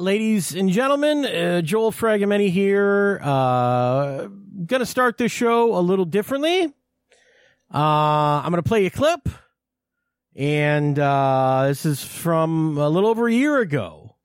ladies and gentlemen, uh, Joel Fragomeni here. Uh, gonna start this show a little differently. Uh, I'm gonna play a clip, and uh, this is from a little over a year ago.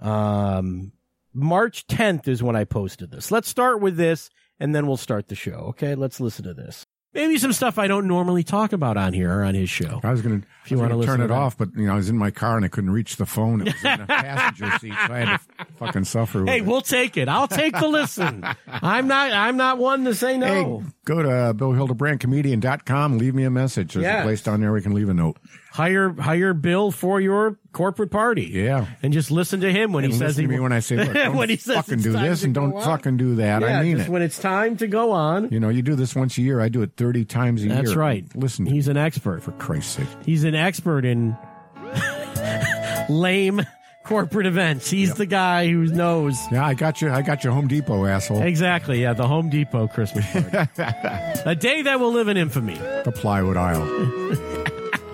Um, March 10th is when I posted this. Let's start with this, and then we'll start the show. Okay, let's listen to this. Maybe some stuff I don't normally talk about on here or on his show. I was going to, If you wanna turn it off, but you know, I was in my car and I couldn't reach the phone. It was in a passenger seat, so I had to fucking suffer. With Hey, it. we'll take it. I'll take the listen. I'm not. I'm not one to say no. Hey, go to uh, BillHildebrandComedian.com. Leave me a message. There's Yeah. a place down there we can leave a note. Hire hire Bill for your corporate party. Yeah. and just listen to him when he And says listen he to me when I say, look, don't when he says fucking do this and don't on. fucking do that. Yeah, I mean just it. when it's time to go on. You know, you do this once a year. I do it 30 times a year. That's right. Listen to He's an expert. for Christ's sake. He's an expert in lame corporate events. He's the guy who knows. Yeah, I got you. I got your Home Depot, asshole. Exactly, yeah, the Home Depot Christmas party. a day that will live in infamy. The plywood aisle.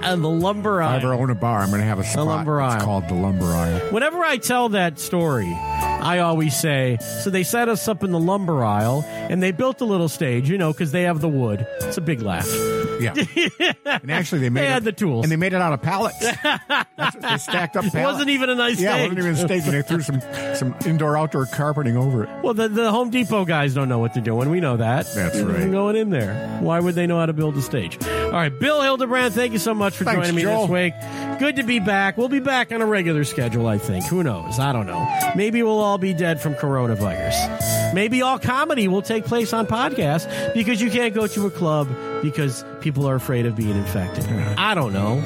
And the lumber If I ever own a bar, I'm going to have a spot. lumber it's called the lumber aisle. Whenever I tell that story, I always say, so they set us up in the lumber aisle and they built a little stage, you know, because they have the wood. It's a big laugh. Yeah. and actually, they made They it, had the tools. and they made it out of pallets. That's what they stacked up It wasn't even a nice yeah, stage. it wasn't even a stage, and they threw some some indoor outdoor carpeting over it. Well, the, the Home Depot guys don't know what they're doing. We know that. That's They're right. Going in there. Why would they know how to build a stage? All right, Bill Hildebrand, thank you so much for Thanks, joining me Joel. this week. Good to be back. We'll be back on a regular schedule, I think. Who knows? I don't know. Maybe we'll all be dead from coronavirus. Maybe all comedy will take place on podcast because you can't go to a club because people are afraid of being infected. I don't know.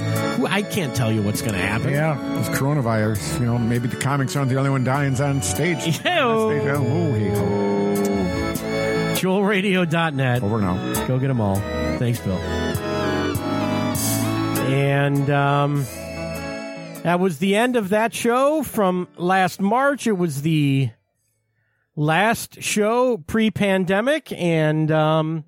I can't tell you what's going to happen. Yeah, it's coronavirus. You know, maybe the comics aren't the only one dying on stage. Stage, oh, hey, ho. JoelRadio.net. Over now. Go get them all. Thanks, Bill. And um, that was the end of that show from last March. It was the last show pre pandemic. And um,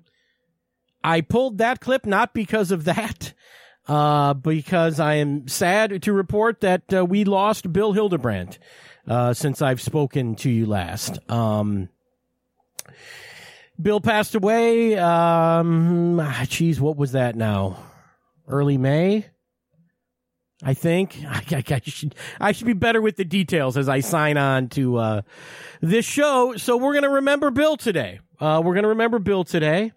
I pulled that clip not because of that, uh, because I am sad to report that uh, we lost Bill Hildebrand uh, since I've spoken to you last. Um, Bill passed away. Um, ah, geez, what was that now? Early May, I think. I, I, I should I should be better with the details as I sign on to uh, this show. So we're gonna remember Bill today. Uh, we're gonna remember Bill today,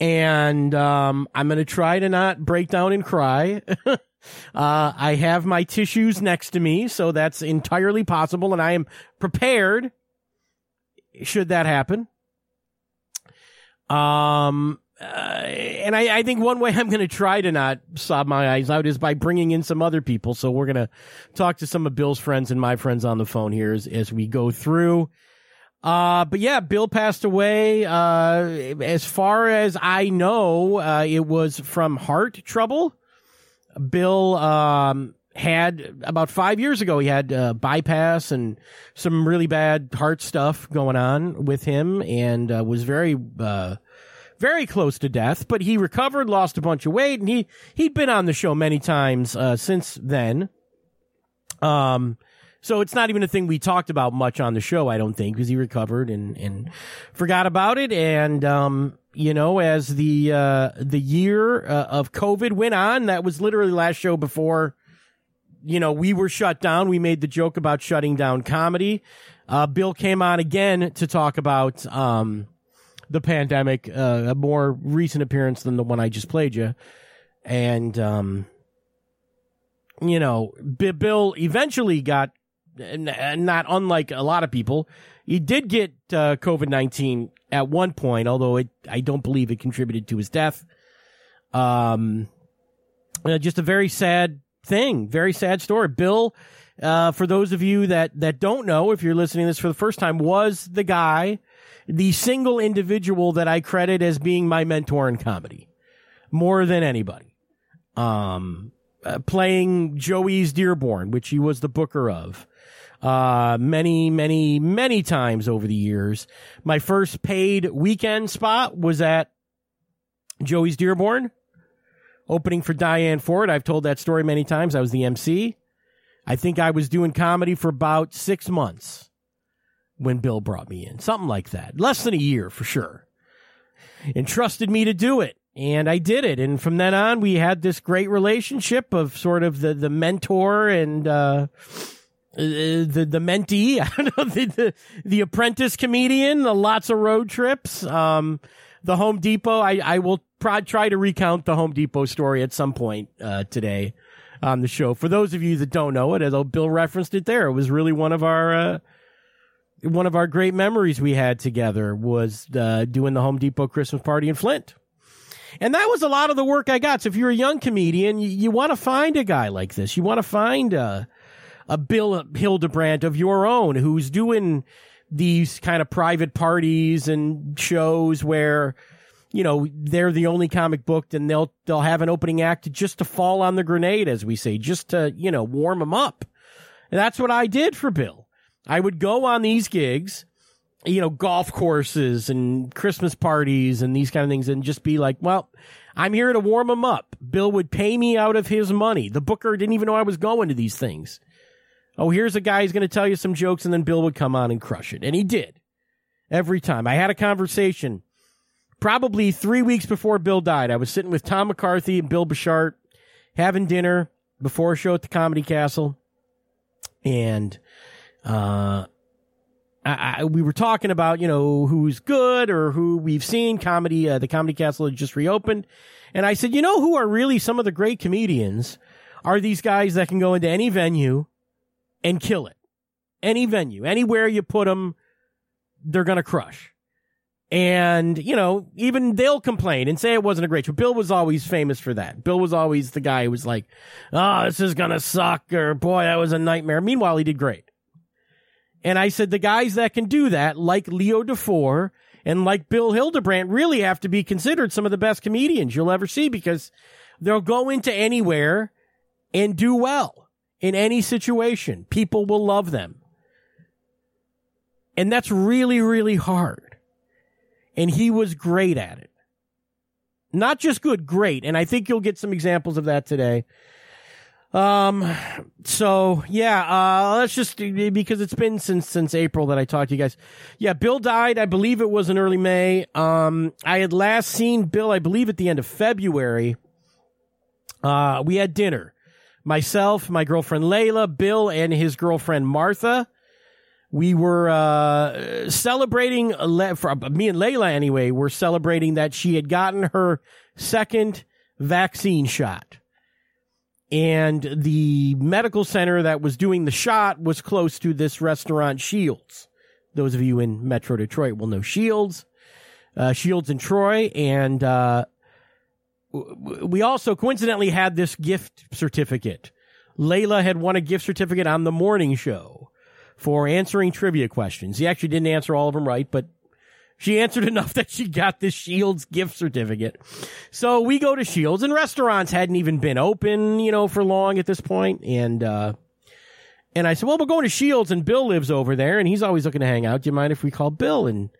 and um, I'm gonna try to not break down and cry. uh, I have my tissues next to me, so that's entirely possible, and I am prepared. Should that happen? Um, uh, and I, I think one way I'm going to try to not sob my eyes out is by bringing in some other people. So we're going to talk to some of Bill's friends and my friends on the phone here as, as we go through. Uh, but yeah, Bill passed away. Uh, as far as I know, uh, it was from heart trouble. Bill, um, had about five years ago, he had uh, bypass and some really bad heart stuff going on with him and uh, was very, very close to death, but he recovered, lost a bunch of weight, and he, he'd been on the show many times, uh, since then. Um, so it's not even a thing we talked about much on the show, I don't think, because he recovered and, and forgot about it. And, um, you know, as the, uh, the year uh, of COVID went on, that was literally last show before, you know, we were shut down. We made the joke about shutting down comedy. Uh, Bill came on again to talk about, um, the pandemic, uh, a more recent appearance than the one I just played you. And, um, you know, B- Bill eventually got, n- not unlike a lot of people, he did get uh, COVID 19 at one point, although it, I don't believe it contributed to his death. Um, uh, just a very sad thing, very sad story. Bill, uh, for those of you that, that don't know, if you're listening to this for the first time, was the guy, the single individual that I credit as being my mentor in comedy more than anybody. Um, uh, playing Joey's Dearborn, which he was the booker of, uh, many, many, many times over the years. My first paid weekend spot was at Joey's Dearborn, opening for Diane Ford. I've told that story many times. I was the MC. I think I was doing comedy for about six months when Bill brought me in, something like that. Less than a year for sure. And trusted me to do it. And I did it. And from then on, we had this great relationship of sort of the, the mentor and, uh, uh the the mentee, I don't know, the, the, the apprentice comedian, the lots of road trips. Um, the Home Depot. I I will pr- try to recount the Home Depot story at some point uh, today on the show. For those of you that don't know it, although Bill referenced it there, it was really one of our uh, one of our great memories we had together was uh, doing the Home Depot Christmas party in Flint. And that was a lot of the work I got. So if you're a young comedian, you, you want to find a guy like this. You want to find a, a Bill Hildebrandt of your own who's doing these kind of private parties and shows where, you know, they're the only comic booked and they'll, they'll have an opening act just to fall on the grenade, as we say, just to, you know, warm them up. And that's what I did for Bill. I would go on these gigs, you know, golf courses and Christmas parties and these kind of things and just be like, well, I'm here to warm them up. Bill would pay me out of his money. The booker didn't even know I was going to these things. Oh, here's a guy who's going to tell you some jokes and then Bill would come on and crush it. And he did every time. I had a conversation probably three weeks before Bill died. I was sitting with Tom McCarthy and Bill Bishart having dinner before a show at the Comedy Castle. And uh, I, I, we were talking about, you know, who's good or who we've seen. Comedy, uh, the Comedy Castle had just reopened. And I said, you know, who are really some of the great comedians are these guys that can go into any venue and kill it. Any venue, anywhere you put them, they're to crush. And, you know, even they'll complain and say it wasn't a great show. Bill was always famous for that. Bill was always the guy who was like, oh, this is going to suck or boy, that was a nightmare. Meanwhile, he did great. And I said the guys that can do that, like Leo DeFore and like Bill Hildebrandt, really have to be considered some of the best comedians you'll ever see because they'll go into anywhere and do well in any situation. People will love them. And that's really, really hard. And he was great at it. Not just good, great. And I think you'll get some examples of that today. Um, so yeah, uh, let's just, because it's been since, since April that I talked to you guys. Yeah, Bill died. I believe it was in early May. Um, I had last seen Bill, I believe at the end of February. Uh, we had dinner. Myself, my girlfriend Layla, Bill, and his girlfriend Martha. We were, uh, celebrating, for me and Layla anyway, we're celebrating that she had gotten her second vaccine shot and the medical center that was doing the shot was close to this restaurant Shields. Those of you in Metro Detroit will know Shields, uh, Shields in Troy, and uh, we also coincidentally had this gift certificate. Layla had won a gift certificate on the morning show for answering trivia questions. He actually didn't answer all of them right, but she answered enough that she got this Shields gift certificate. So we go to Shields and restaurants hadn't even been open, you know, for long at this point. And, uh, and I said, well, we're going to Shields and Bill lives over there and he's always looking to hang out. Do you mind if we call Bill? And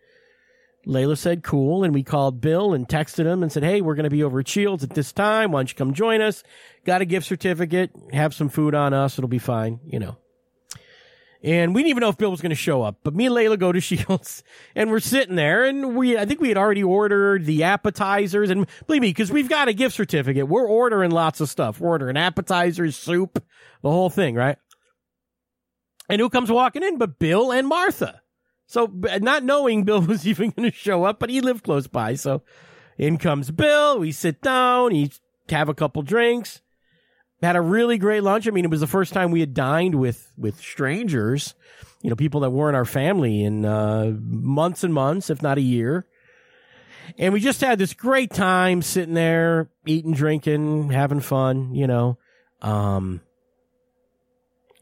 Layla said, cool. And we called Bill and texted him and said, Hey, we're going to be over at Shields at this time. Why don't you come join us? Got a gift certificate, have some food on us. It'll be fine, you know. And we didn't even know if Bill was going to show up, but me and Layla go to Shields and we're sitting there and we, I think we had already ordered the appetizers and believe me, cause we've got a gift certificate. We're ordering lots of stuff. We're ordering appetizers, soup, the whole thing, right? And who comes walking in but Bill and Martha? So not knowing Bill was even going to show up, but he lived close by. So in comes Bill. We sit down, he have a couple drinks had a really great lunch. I mean, it was the first time we had dined with with strangers, you know, people that weren't our family in uh, months and months, if not a year. And we just had this great time sitting there, eating, drinking, having fun, you know. Um,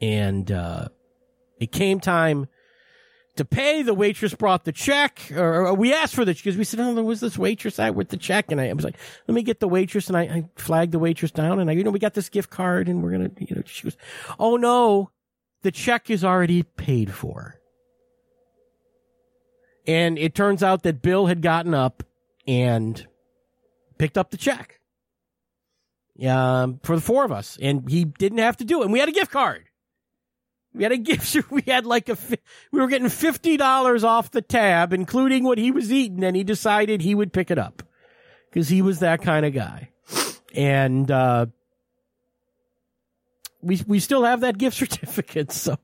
and uh, it came time to pay. The waitress brought the check, or, we asked for the because we said, "Oh, there was this waitress out with the check," and I, I, was like, "Let me get the waitress," and I, I, flagged the waitress down, and I, you know, we got this gift card, and we're gonna, you know, she goes, "Oh no, the check is already paid for," and it turns out that Bill had gotten up and picked up the check. Um, for the four of us, and he didn't have to do it. And we had a gift card. We had a gift. We had like a. We were getting fifty dollars off the tab, including what he was eating, and he decided he would pick it up because he was that kind of guy. And uh, we we still have that gift certificate, so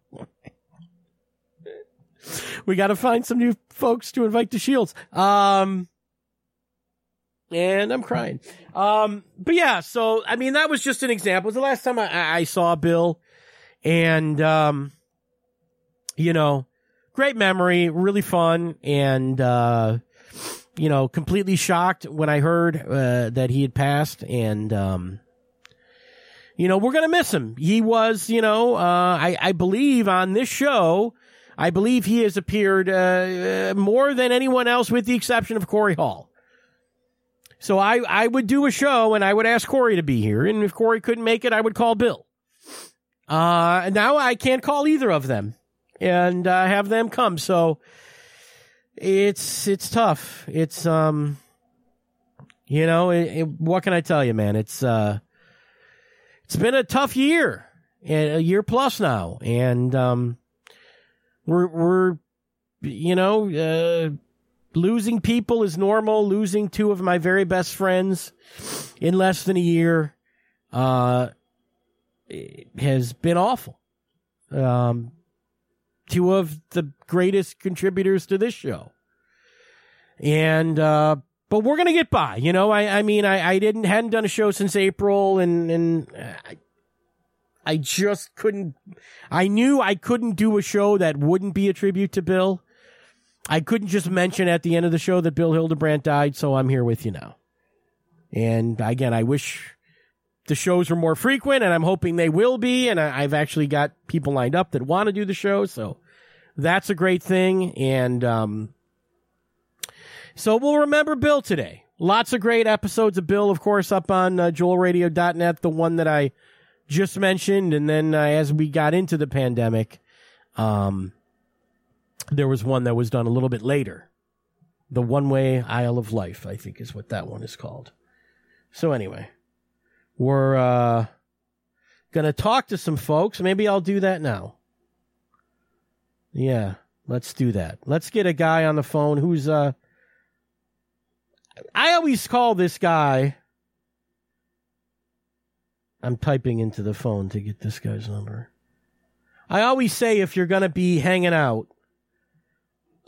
we got to find some new folks to invite to Shields. Um, and I'm crying. Um, but yeah, so I mean that was just an example. It was the last time I, I saw Bill, and um, you know, great memory, really fun, and uh, you know, completely shocked when I heard uh, that he had passed, and um, you know, we're gonna miss him. He was, you know, uh, I, I believe on this show. I believe he has appeared uh, more than anyone else, with the exception of Corey Hall. So I, I would do a show and I would ask Corey to be here. And if Corey couldn't make it, I would call Bill. Uh, now I can't call either of them and uh, have them come. So it's, it's tough. It's, um, you know, it, it, what can I tell you, man? It's, uh, it's been a tough year, and a year plus now. And, um, we're, we're, you know, uh, losing people is normal. Losing two of my very best friends in less than a year, uh, has been awful. Um, two of the greatest contributors to this show. And, uh, but we're gonna get by, you know. I, I mean, I, I didn't hadn't done a show since April, and and I, I just couldn't. I knew I couldn't do a show that wouldn't be a tribute to Bill. I couldn't just mention at the end of the show that Bill Hildebrandt died, so I'm here with you now. And again, I wish the shows are more frequent, and I'm hoping they will be. And I, have actually got people lined up that want to do the show, so that's a great thing. And um, so we'll remember Bill today. Lots of great episodes of Bill, of course, up on uh. The one that I just mentioned, and then uh, as we got into the pandemic, um, there was one that was done a little bit later. The One Way Aisle of Life, I think, is what that one is called. So anyway, we're uh, gonna talk to some folks. Maybe I'll do that now. Yeah, let's do that. Let's get a guy on the phone who's uh. I always call this guy I'm typing into the phone to get this guy's number. I always say if you're going to be hanging out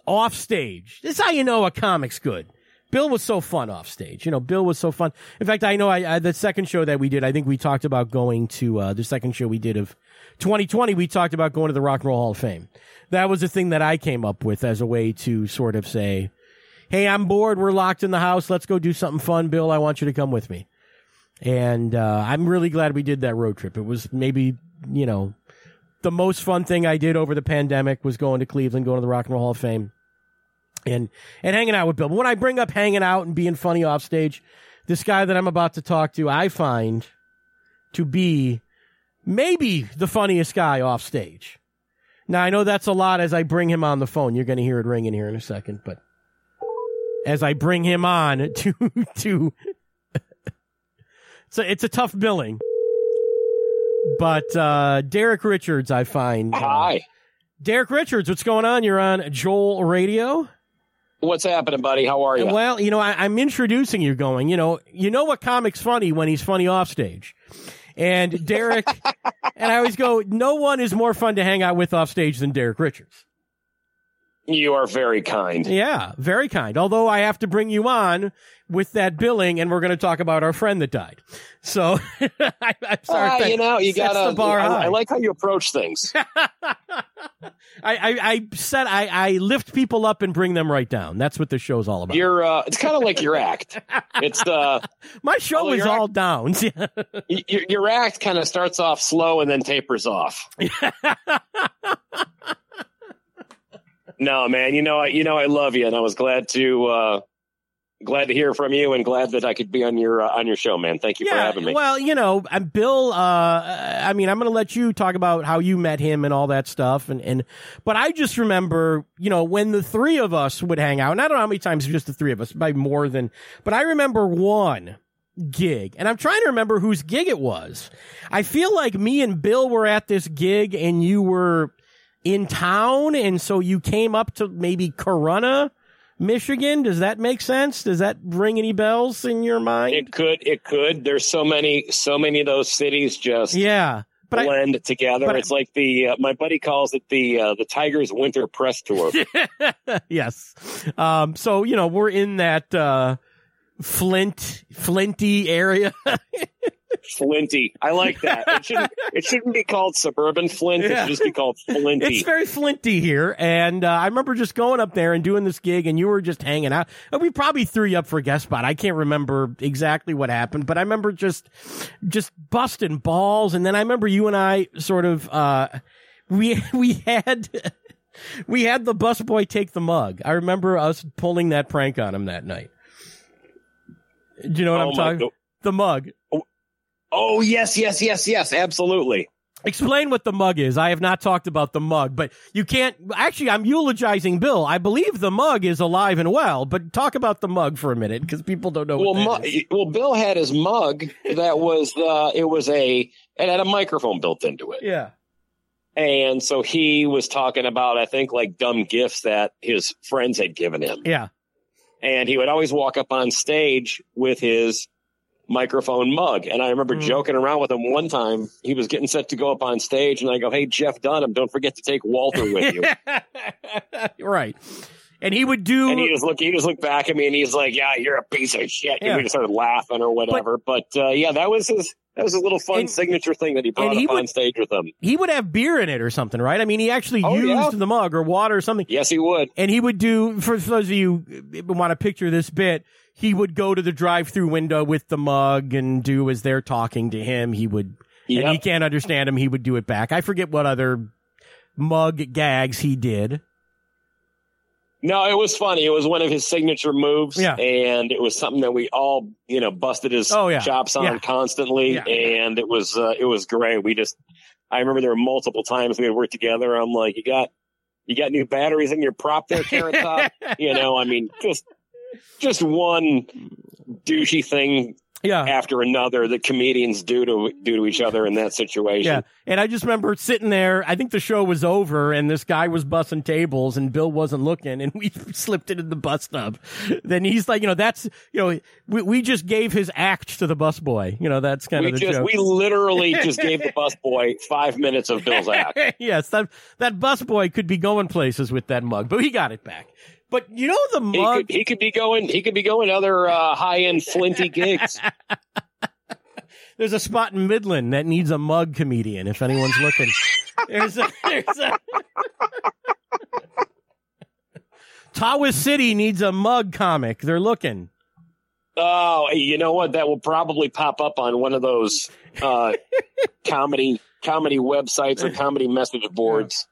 off stage, this is how you know a comic's good. Bill was so fun off stage. You know, Bill was so fun. In fact, I know I, I the second show that we did, I think we talked about going to uh, the second show we did of 2020. We talked about going to the Rock and Roll Hall of Fame. That was the thing that I came up with as a way to sort of say, "Hey, I'm bored. We're locked in the house. Let's go do something fun, Bill. I want you to come with me." And uh, I'm really glad we did that road trip. It was maybe, you know, the most fun thing I did over the pandemic was going to Cleveland, going to the Rock and Roll Hall of Fame, and and hanging out with Bill. But when I bring up hanging out and being funny off stage, this guy that I'm about to talk to, I find to be maybe the funniest guy off stage. Now I know that's a lot as I bring him on the phone. You're going to hear it ringing here in a second, but as I bring him on to to so it's a tough billing. But uh, Derek Richards, I find. Uh, Hi. Derek Richards, what's going on? You're on Joel Radio. What's happening, buddy? How are you? Well, you know, I, am introducing you going, you know, you know what comic's funny when he's funny off stage. And Derek, and I always go, no one is more fun to hang out with off stage than Derek Richards. You are very kind. Yeah, very kind. Although I have to bring you on with that billing, and we're going to talk about our friend that died. So I, am sorry. Uh, you know, you got to. I, I, like how you approach things. I, I, I said I, I lift people up and bring them right down. That's what this show's all about. You're. Uh, it's kind of like your act. It's uh, my show is all act, downs. your, your act kind of starts off slow and then tapers off. No, man. You know, I you know I love you, and I was glad to. Uh, glad to hear from you and glad that I could be on your uh, on your show, man. Thank you yeah, for having me. Well, you know, I'm Bill. Uh, I mean, I'm going to let you talk about how you met him and all that stuff, and and but I just remember, you know, when the three of us would hang out, and I don't know how many times just the three of us, by more than, but I remember one gig, and I'm trying to remember whose gig it was. I feel like me and Bill were at this gig, and you were in town, and so you came up to maybe Corona, Michigan. Does that make sense? Does that ring any bells in your mind? It could. It could. There's so many. So many of those cities just yeah. But I, blend together. but I- it's like the uh, my buddy calls it the uh, the Tigers Winter Press Tour. yes. Um, so, you know, we're in that, uh, Flint, Flinty area. Flinty. I like that. It shouldn't. It shouldn't be called suburban Flint. It should just be called Flinty. It's very flinty here, and uh, I remember just going up there and doing this gig, and you were just hanging out. And we probably threw you up for a guest spot. I can't remember exactly what happened, but I remember just just busting balls, and then I remember you and I sort of uh, we we had. We had the busboy take the mug. I remember us pulling that prank on him that night. Do you know what Oh I'm talking? go- The mug. Oh yes, yes, yes, yes. Absolutely. Explain what the mug is. I have not talked about the mug, but you can't. Actually, I'm eulogizing Bill. I believe the mug is alive and well, but talk about the mug for a minute because people don't know Well, mu- is. well, Bill had his mug that was uh, it was a it had a microphone built into it, Yeah. and so he was talking about I think like dumb gifts that his friends had given him, Yeah. and he would always walk up on stage with his microphone mug. And I remember Mm. joking around with him one time. He was getting set to go up on stage, and I go, "Hey, Jeff Dunham, don't forget to take Walter with you." right. And he would do. And he just look, he just looked back at me, and he's like, "Yeah, you're a piece of shit." Yeah. And we just started laughing or whatever. But, uh, yeah, that was his that was a little fun And- signature thing that he brought he up on stage with him. he would have beer in it or something, right? I mean, he actually Oh, used yeah. the mug or water or something. Yes, he would. And he would do, for those of you who want to picture this bit, he would go to the drive through window with the mug and do as they're talking to him. He would, and he can't understand him. He would do it back. I forget what other mug gags he did. No, it was funny. It was one of his signature moves, Yeah. and it was something that we all, you know, busted his Oh, yeah. chops on Yeah. constantly, and it was uh, it was great. We just, I remember there were multiple times we had worked together. I'm like, you got, you got new batteries in your prop there, Carrot Top. you know, I mean, just, just one douchey thing Yeah. after another that comedians do to do to each other in that situation. Yeah. And I just remember sitting there. I think the show was over and this guy was bussing tables and Bill wasn't looking and we slipped it in the bus stop. Then he's like, you know, that's, you know, we, we just gave his act to the bus boy. You know, that's kind We of the just joke. we literally just gave the busboy five minutes of Bill's act. yes, that that bus boy could be going places with that mug, but he got it back. But you know the He mug. could, he could be going. He could be going other uh, high end flinty gigs. There's a spot in Midland that needs a mug comedian. If anyone's looking, there's a there's a. Tawas City needs a mug comic. They're looking. Oh, you know what? That will probably pop up on one of those uh, comedy comedy websites or comedy message boards.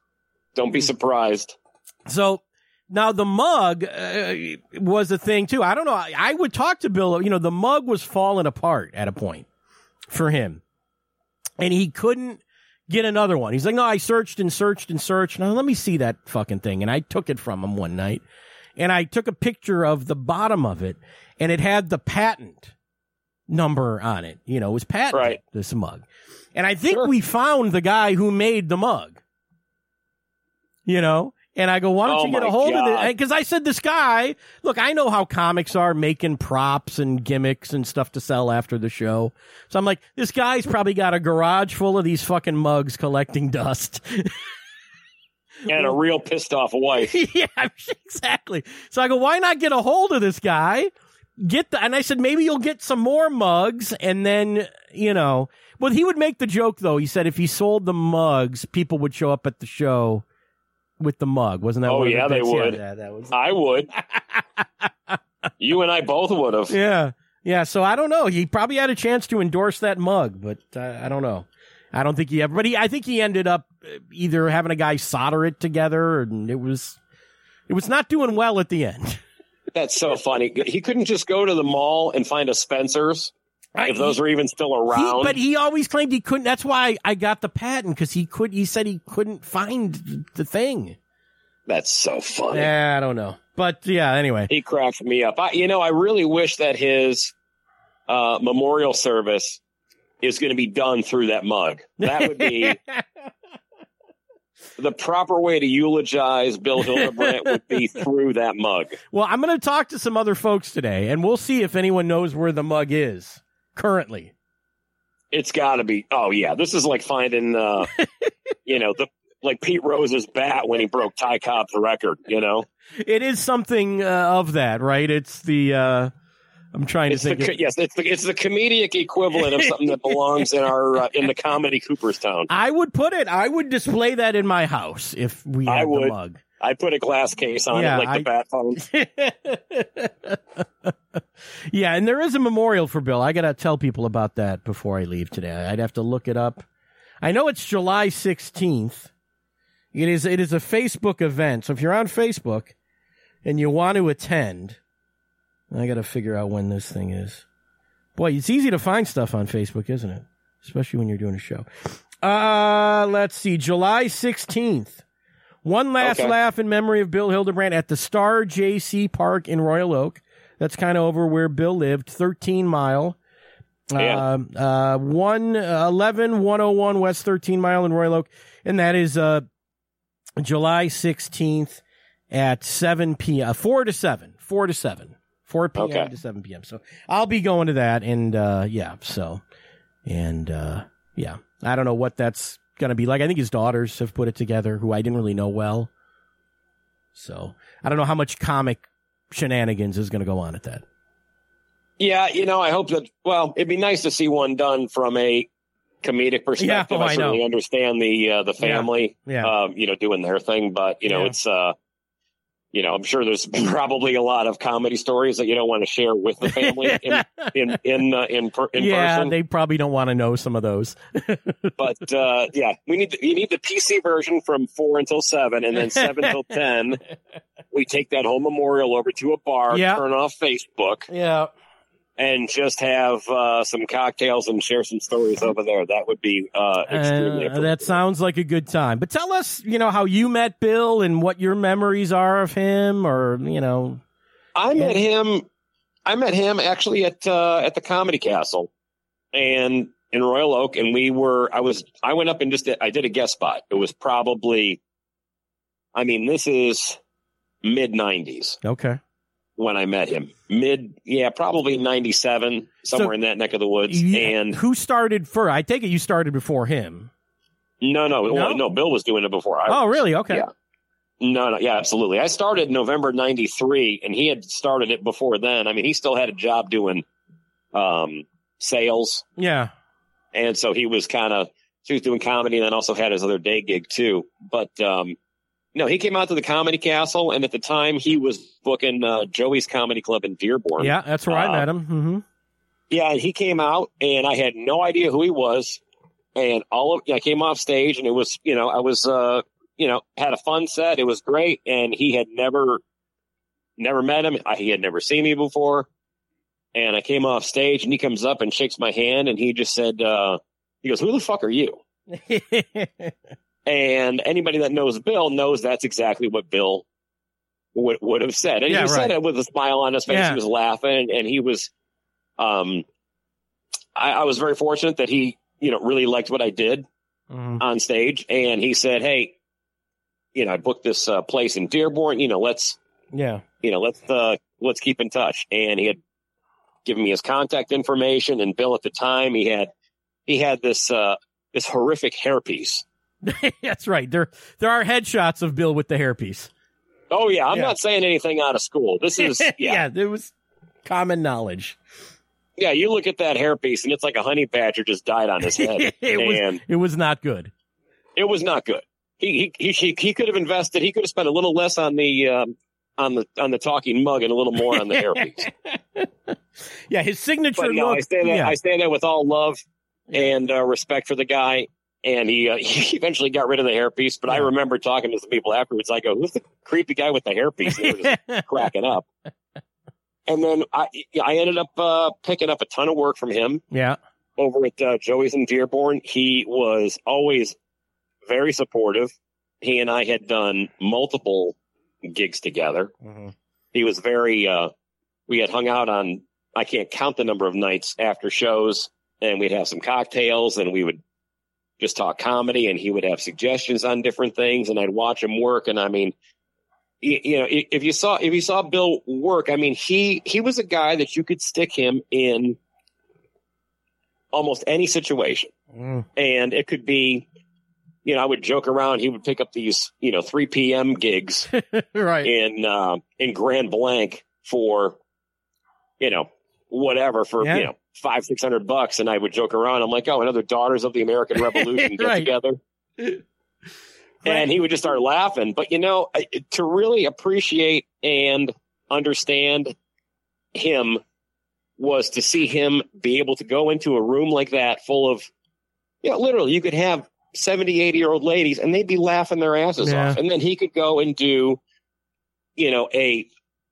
Don't be surprised. So now the mug uh, was a thing too. I don't know. I, I would talk to Bill. You know, the mug was falling apart at a point for him, and he couldn't get another one. He's like, no, I searched and searched and searched. Now let me see that fucking thing. And I took it from him one night, and I took a picture of the bottom of it, and it had the patent number on it. You know, it was patent Right. this mug, and I think Sure. we found the guy who made the mug. You know. And I go, why don't Oh you get a hold of God. it? Because I said, this guy, look, I know how comics are making props and gimmicks and stuff to sell after the show. So I'm like, this guy's probably got a garage full of these fucking mugs collecting dust. And a real pissed off wife. yeah, exactly. So I go, why not get a hold of this guy? Get the, and I said, maybe you'll get some more mugs and then, you know, well, he would make the joke though. He said if he sold the mugs, people would show up at the show with the mug. Wasn't that Oh, one of the yeah, they bits? would. Yeah, that was. I would. You and I both would have. Yeah. Yeah. So I don't know. He probably had a chance to endorse that mug, but uh, I don't know. I don't think he ever, but he, I think he ended up uh, either having a guy solder it together and it was, it was not doing well at the end. That's so funny. He couldn't just go to the mall and find a Spencer's if those are even still He- around. but he always claimed he couldn't. That's why I got the patent because he could. He said he couldn't find the thing. That's so funny. Yeah, I don't know, but yeah. Anyway, He cracked me up. I, you know, I really wish that his uh, memorial service is going to be done through that mug. That would be the proper way to eulogize Bill Hildebrandt would be through that mug. well, I'm going to talk to some other folks today, and we'll see if anyone knows where the mug is currently. It's got to be. Oh yeah, this is like finding, uh, you know, the like Pete Rose's bat when he broke Ty Cobb's record. You know, It is something uh, of that, right? It's the. Uh, I'm trying it's to the think. co- of- yes, it's the it's the comedic equivalent of something that belongs in our uh, in the comedy Cooperstown. I would put it. I would display that in my house if we had I the mug. I put a glass case on Yeah, it like the bat phone. yeah, and there is a memorial for Bill. I got to tell people about that before I leave today. I'd have to look it up. I know it's July 16th. It is it is a Facebook event. So if you're on Facebook and you want to attend, I got to figure out when this thing is. Boy, it's easy to find stuff on Facebook, isn't it? Especially when you're doing a show. Uh, let's see. July 16th. One last Okay. laugh in memory of Bill Hildebrand at the Starr Jaycee Park in Royal Oak. That's kind of over where Bill lived, 13 mile. Yeah. Uh, uh, 1, uh, 11 101 West 13 mile in Royal Oak. And that is, uh, July 16th at 7 p.m., uh, 4 to 7, 4 to 7, 4 p.m. Okay. to 7 p.m. So I'll be going to that. And, uh, yeah, so, and, uh, yeah, I don't know what that's going to be like. I think his daughters have put it together, who I didn't really know well. So I don't know how much comic shenanigans is going to go on at that. Yeah, you know, I hope that. Well, it'd be nice to see one done from a comedic perspective. oh, I I certainly know. understand the uh, the family, Yeah. um, you know, doing their thing, but you know, Yeah. it's uh, you know, I'm sure there's probably a lot of comedy stories that you don't want to share with the family in in in uh, in, per, in yeah, person. they probably don't want to know some of those. but uh, yeah, we need the, you need the PC version from four until seven, and then seven till ten. We take that whole memorial over to a bar, Yeah. turn off Facebook, yeah. And just have uh, some cocktails and share some stories over there. That would be uh, extremely. Uh, that sounds like a good time. But tell us, you know, how you met Bill and what your memories are of him, or you know, I met him. I met him actually at uh, at the Comedy Castle, and in Royal Oak, and we were. I was. I went up and just. Did, I did a guest spot. It was probably. I mean, this is mid '90s okay. When I met him. Mid, yeah, probably '97, somewhere So- in that neck of the woods. You- and who started first? I take it you started before him. no, no, No? well, no. Bill was doing it before. I Oh, was. really? Okay. Yeah. No, no, yeah, absolutely. I started November '93, and he had started it before then. I mean, he still had a job doing um, sales, Yeah. and so he was kind of he was doing comedy, and then also had his other day gig too. But um, no, he came out to the Comedy Castle, and at the time he was booking uh, Joey's Comedy Club in Dearborn. Yeah, that's where I Uh, met him. hmm Yeah, and he came out, and I had no idea who he was. And all of I came off stage, and it was you know I was uh you know had a fun set. It was great, and he had never never met him. I, he had never seen me before. And I came off stage, and he comes up and shakes my hand, and he just said, uh, "He goes, who the fuck are you?" And anybody that knows Bill knows that's exactly what Bill would would have said. And Yeah, he right. said it with a smile on his face. Yeah. He was laughing, and he was. Um, I, I was very fortunate that he, you know, really liked what I did Mhm. on stage, and he said, "Hey, you know, I booked this uh, place in Dearborn. You know, let's, Yeah. you know, let's uh, let's keep in touch." And he had given me his contact information, and Bill at the time he had he had this uh, this horrific hairpiece. that's right. There, there are headshots of Bill with the hairpiece. Oh yeah, I'm Yeah. not saying anything out of school. This is yeah, yeah. yeah, there was common knowledge. Yeah, you look at that hairpiece, and it's like a honey badger just died on his head, it was, it was not good. it was not good. He he he he could have invested. He could have spent a little less on the um, on the on the talking mug and a little more on the hairpiece. Yeah, his signature But no, look. I say that yeah. I say that with all love and uh, respect for the guy. And he uh, he eventually got rid of the hairpiece. But I remember talking to some people afterwards. I go, "Who's the creepy guy with the hairpiece?" And they were just cracking up. And then I I ended up uh, picking up a ton of work from him yeah. over at uh, Joey's in Dearborn. He was always very supportive. He and I had done multiple gigs together. Mhm. He was very. Uh, we had hung out on I can't count the number of nights after shows and we'd have some cocktails and we would just talk comedy and he would have suggestions on different things and I'd watch him work. And I mean, you, you know, if you saw, if you saw Bill work, I mean, he, he was a guy that you could stick him in almost any situation. Mm. And it could be, you know, I would joke around. He would pick up these, you know, 3 p.m. gigs right. in, uh, in Grand Blanc for, you know, whatever for, Yeah. you know, five, six hundred bucks. And I would joke around. I'm like, oh, another Daughters of the American Revolution get Right. together. And he would just start laughing. But, you know, to really appreciate and understand him was to see him be able to go into a room like that full of, you know, literally you could have 70, 80 year old ladies and they'd be laughing their asses Yeah. off. And then he could go and do, you know, a,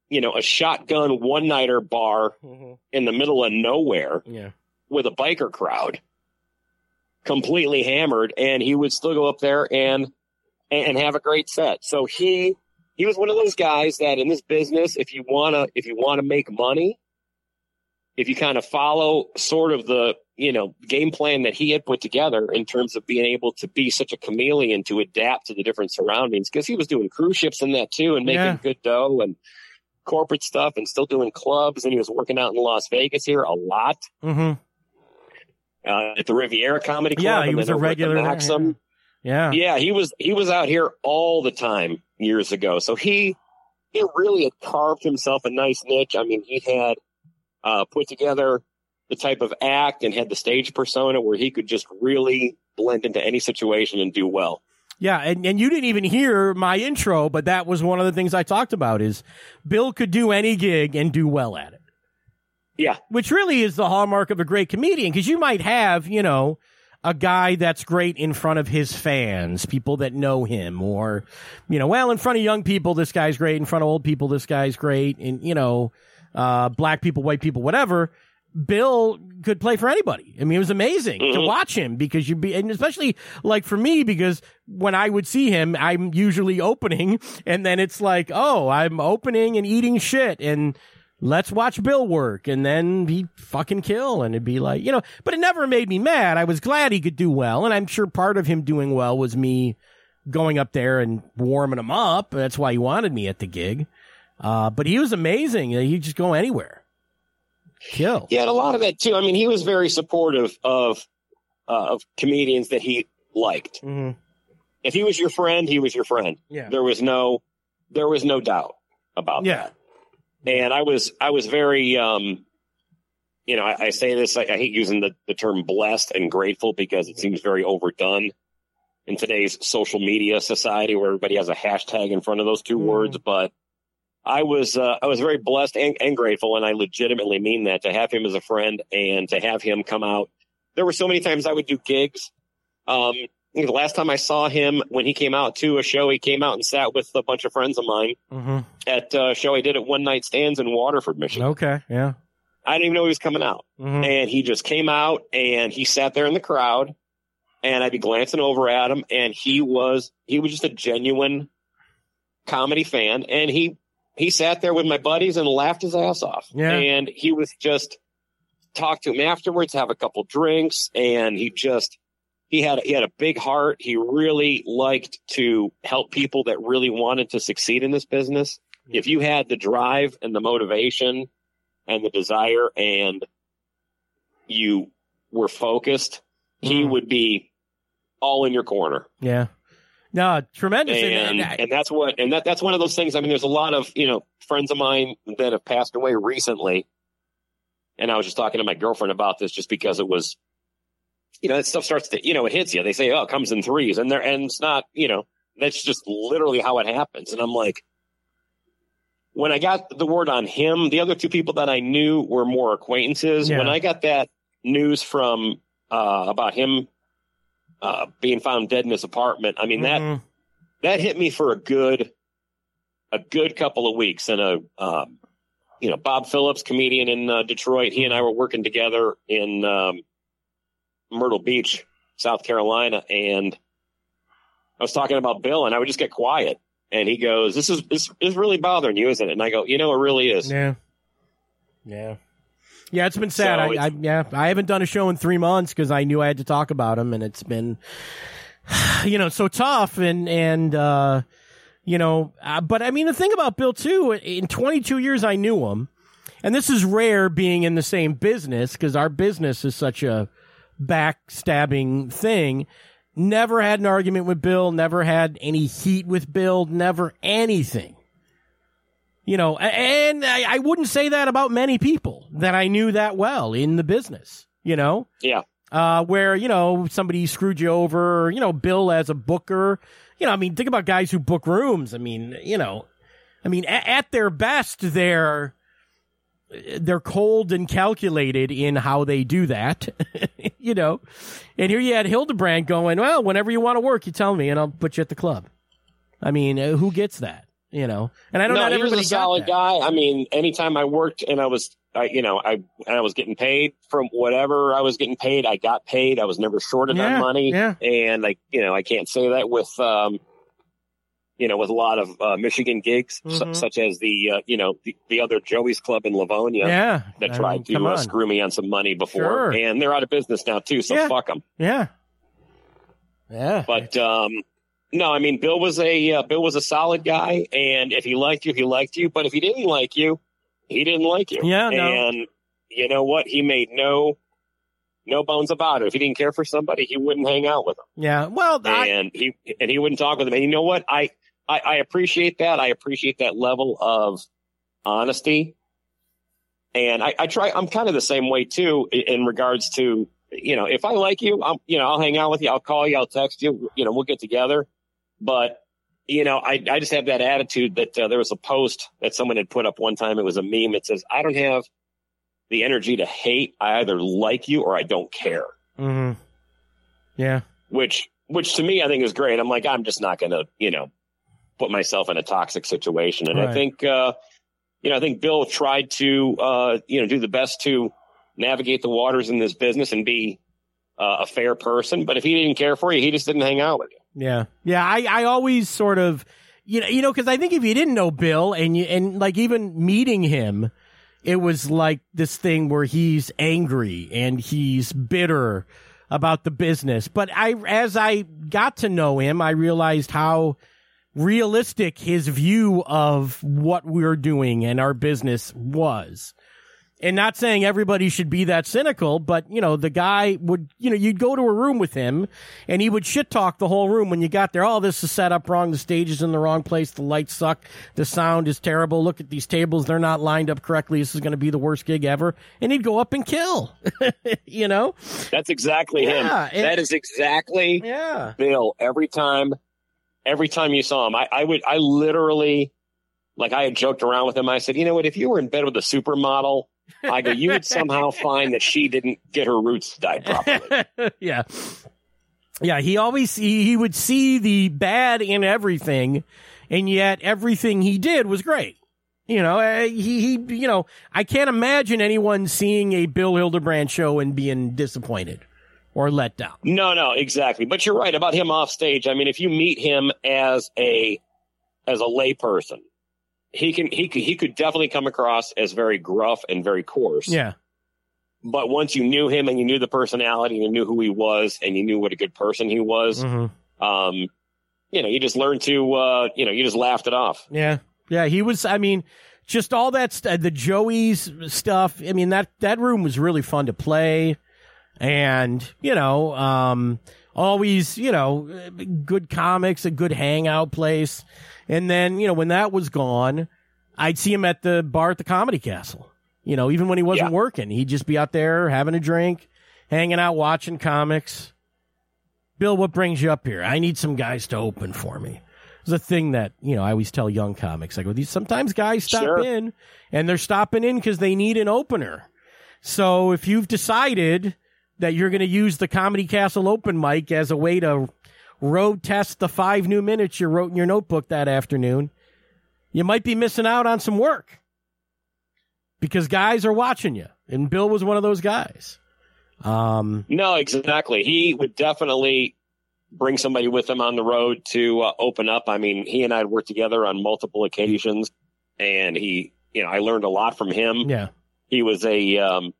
you know, a shotgun one nighter bar Mhm. in the middle of nowhere Yeah. with a biker crowd completely hammered and he would still go up there and and have a great set so he he was one of those guys that in this business if you want to if you want to make money if you kind of follow sort of the you know game plan that he had put together in terms of being able to be such a chameleon to adapt to the different surroundings because he was doing cruise ships in that too and making Yeah. good dough and corporate stuff and still doing clubs and he was working out in Las Vegas here a lot hmm uh, at the Riviera Comedy Club. Yeah, he was a over at the regular Maxim. Yeah. Yeah, he was he was out here all the time years ago. So he he really had carved himself a nice niche. I mean, he had uh, put together the type of act and had the stage persona where he could just really blend into any situation and do well. Yeah, and, and you didn't even hear my intro, but that was one of the things I talked about is Bill could do any gig and do well at it. Yeah. Which really is the hallmark of a great comedian because you might have, you know, a guy that's great in front of his fans, people that know him, or, you know, well, in front of young people, this guy's great. In front of old people, this guy's great. And, you know, uh, black people, white people, whatever. Bill could play for anybody. I mean, it was amazing to Mhm. watch him because you'd be, and especially like for me, because when I would see him, I'm usually opening and then it's like, oh, I'm opening and eating shit and let's watch Bill work. And then he'd fucking kill and it'd be like, you know, but it never made me mad. I was glad he could do well. And I'm sure part of him doing well was me going up there and warming him up. That's why he wanted me at the gig. Uh, but he was amazing. He'd just go anywhere. Kill. Yeah, and a lot of that too. I mean, he was very supportive of uh, of comedians that he liked. hmm If he was your friend, he was your friend. Yeah. There was no there was no doubt about Yeah. that. And I was I was very um you know, I, I say this, I, I hate using the, the term blessed and grateful because it seems very overdone in today's social media society where everybody has a hashtag in front of those two Mhm. words. But I was uh, I was very blessed and, and grateful, and I legitimately mean that to have him as a friend and to have him come out. There were so many times I would do gigs. Um, the last time I saw him when he came out to a show, he came out and sat with a bunch of friends of mine hmm at a show he did at One Night Stands in Waterford, Michigan. Okay. Yeah. I didn't even know he was coming out. hmm And he just came out and he sat there in the crowd and I'd be glancing over at him and he was he was just a genuine comedy fan and he he sat there with my buddies and laughed his ass off. Yeah. And he was just talk to him afterwards, have a couple drinks, and he just he had he had a big heart. He really liked to help people that really wanted to succeed in this business. If you had the drive and the motivation and the desire and you were focused, he Mhm. would be all in your corner. Yeah. No, tremendous. And and, and that's what and that that's one of those things. I mean, there's a lot of, you know, friends of mine that have passed away recently. And I was just talking to my girlfriend about this just because it was you know, that stuff starts to you know, it hits you. They say, Oh, it comes in threes and there and it's not, you know, that's just literally how it happens. And I'm like when I got the word on him, the other two people that I knew were more acquaintances. Yeah. When I got that news from uh about him uh being found dead in his apartment, I mean that Mhm. that hit me for a good a good couple of weeks and a um, you know bob phillips comedian in uh, detroit he and i were working together in um, myrtle beach south carolina and i was talking about bill and i would just get quiet and he goes this is this is really bothering you isn't it and i go you know it really is Yeah. Yeah. Yeah, it's been sad. So I, I yeah, I haven't done a show in three months because I knew I had to talk about him, and it's been, you know, so tough. And and uh, you know, uh, but I mean, the thing about Bill too, in 22 years I knew him, and this is rare being in the same business because our business is such a backstabbing thing. Never had an argument with Bill. Never had any heat with Bill. Never anything. You know, and I, I wouldn't say that about many people that I knew that well in the business. You know, Yeah. uh, where you know somebody screwed you over. You know, Bill as a booker. You know, I mean, think about guys who book rooms. I mean, you know, I mean, at, at their best, they're they're cold and calculated in how they do that. you know, and here you had Hildebrand going, well, whenever you want to work, you tell me, and I'll put you at the club. I mean, uh, who gets that? You know, and I don't no, know. he was a solid guy. I mean, anytime I worked and I was, I, you know, I and I was getting paid from whatever I was getting paid. I got paid. I was never shorted Yeah, on money. yeah. And like, you know, I can't say that with, um, you know, with a lot of uh, Michigan gigs, su- Mhm. such as the, uh, you know, the, the other Joey's Club in Livonia Yeah, that I tried mean, to uh, screw me on some money before, Sure. and they're out of business now too. So Yeah. fuck them. Yeah, yeah, But um, no, I mean, Bill was a uh, Bill was a solid guy, and if he liked you, he liked you. But if he didn't like you, he didn't like you. Yeah, no. And you know what? He made no no bones about it. If he didn't care for somebody, he wouldn't hang out with them, yeah. Well, I, and he and he wouldn't talk with them. And you know what? I I, I appreciate that. I appreciate that level of honesty. And I, I try. I'm kind of the same way too in, in regards to you know if I like you, I'm you know I'll hang out with you. I'll call you. I'll text you. You know we'll get together. But you know I I just have that attitude that uh, there was a post that someone had put up one time. It was a meme. It says I don't have the energy to hate. I either like you or I don't care. mhm. yeah, Which which to me I think is great. I'm like I'm just not going to you know put myself in a toxic situation. And Right. I think uh, you know I think Bill tried to uh, you know do the best to navigate the waters in this business and be uh, a fair person. But if he didn't care for you, he just didn't hang out with you. Yeah, yeah. I, I always sort of, you know, you know, because I think if you didn't know Bill and you and like even meeting him, it was like this thing where he's angry and he's bitter about the business. But I, as I got to know him, I realized how realistic his view of what we're doing and our business was. And not saying everybody should be that cynical, but you know, the guy would, you know, you'd go to a room with him and he would shit talk the whole room when you got there. Oh, this is set up wrong. The stage is in the wrong place. The lights suck. The sound is terrible. Look at these tables. They're not lined up correctly. This is going to be the worst gig ever. And he'd go up and kill, you know? That's exactly Yeah, him. it- that is exactly Yeah. Bill. Every time, every time you saw him, I, I would, I literally, like, I had joked around with him. I said, you know what? If you were in bed with a supermodel, I go, you would somehow find that she didn't get her roots dyed properly. yeah. Yeah, he always he, he would see the bad in everything, and yet everything he did was great. You know, uh, he he you know, I can't imagine anyone seeing a Bill Hildebrand show and being disappointed or let down. No, no, exactly. But you're right about him off stage. I mean, if you meet him as a as a layperson, he can he could he could definitely come across as very gruff and very coarse. Yeah. But once you knew him and you knew the personality and you knew who he was and you knew what a good person he was, hmm um, you know, you just learned to uh, you know, you just laughed it off. Yeah. Yeah, he was I mean, just all that st- the Joey's stuff. I mean, that that room was really fun to play and, you know, um always, you know, good comics, a good hangout place. And then, you know, when that was gone, I'd see him at the bar at the Comedy Castle. You know, even when he wasn't Yeah. working, he'd just be out there having a drink, hanging out, watching comics. Bill, what brings you up here? I need some guys to open for me. It's a thing that, you know, I always tell young comics. I go, these sometimes guys stop Sure. in and they're stopping in because they need an opener. So if you've decided that you're going to use the Comedy Castle open mic as a way to road test the five new minutes you wrote in your notebook that afternoon, you might be missing out on some work because guys are watching you. And Bill was one of those guys. Um, No, exactly. He would definitely bring somebody with him on the road to uh, open up. I mean, he and I had worked together on multiple occasions, and he, you know, I learned a lot from him. yeah. He was a, um,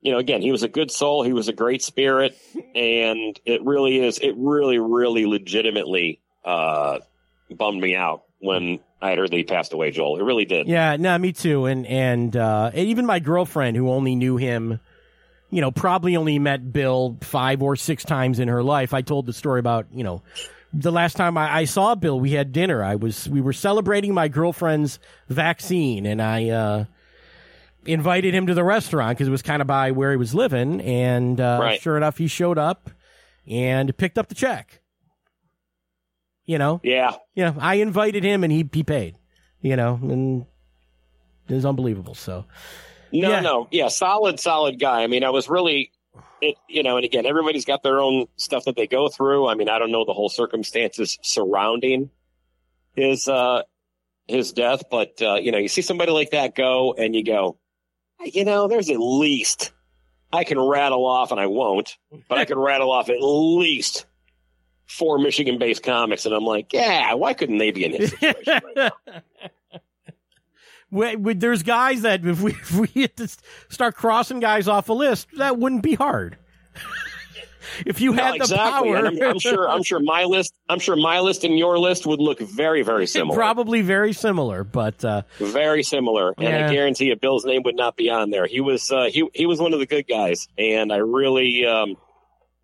you know, again, he was a good soul. He was a great spirit, and it really is. It really, really, legitimately uh, bummed me out when I had heard that he passed away. Joel, it really did. Yeah, no, me too. And and, uh, even my girlfriend, who only knew him, you know, probably only met Bill five or six times in her life. I told the story about you know the last time I, I saw Bill, we had dinner. I was we were celebrating my girlfriend's vaccine, and I. Uh, invited him to the restaurant because it was kind of by where he was living, and uh, Right. sure enough, he showed up and picked up the check. You know, Yeah, you know, I invited him and he he paid. You know, and it was unbelievable. So no, Yeah. no, yeah, solid, solid guy. I mean, I was really, it, you know, and again, everybody's got their own stuff that they go through. I mean, I don't know the whole circumstances surrounding his uh his death, but uh, you know, you see somebody like that go, and you go, you know, there's at least I can rattle off, and I won't, but I can rattle off at least four Michigan-based comics, and I'm like, yeah, why couldn't they be in his situation? Right we, we, there's guys that if we if we had to start crossing guys off a list, that wouldn't be hard. if you No, had the exactly. power, I'm, I'm sure. I'm sure my list. I'm sure my list and your list would look very, very similar. probably very similar. But uh, very similar. And Yeah. I guarantee you, Bill's name would not be on there. He was. Uh, he he was one of the good guys, and I really, um,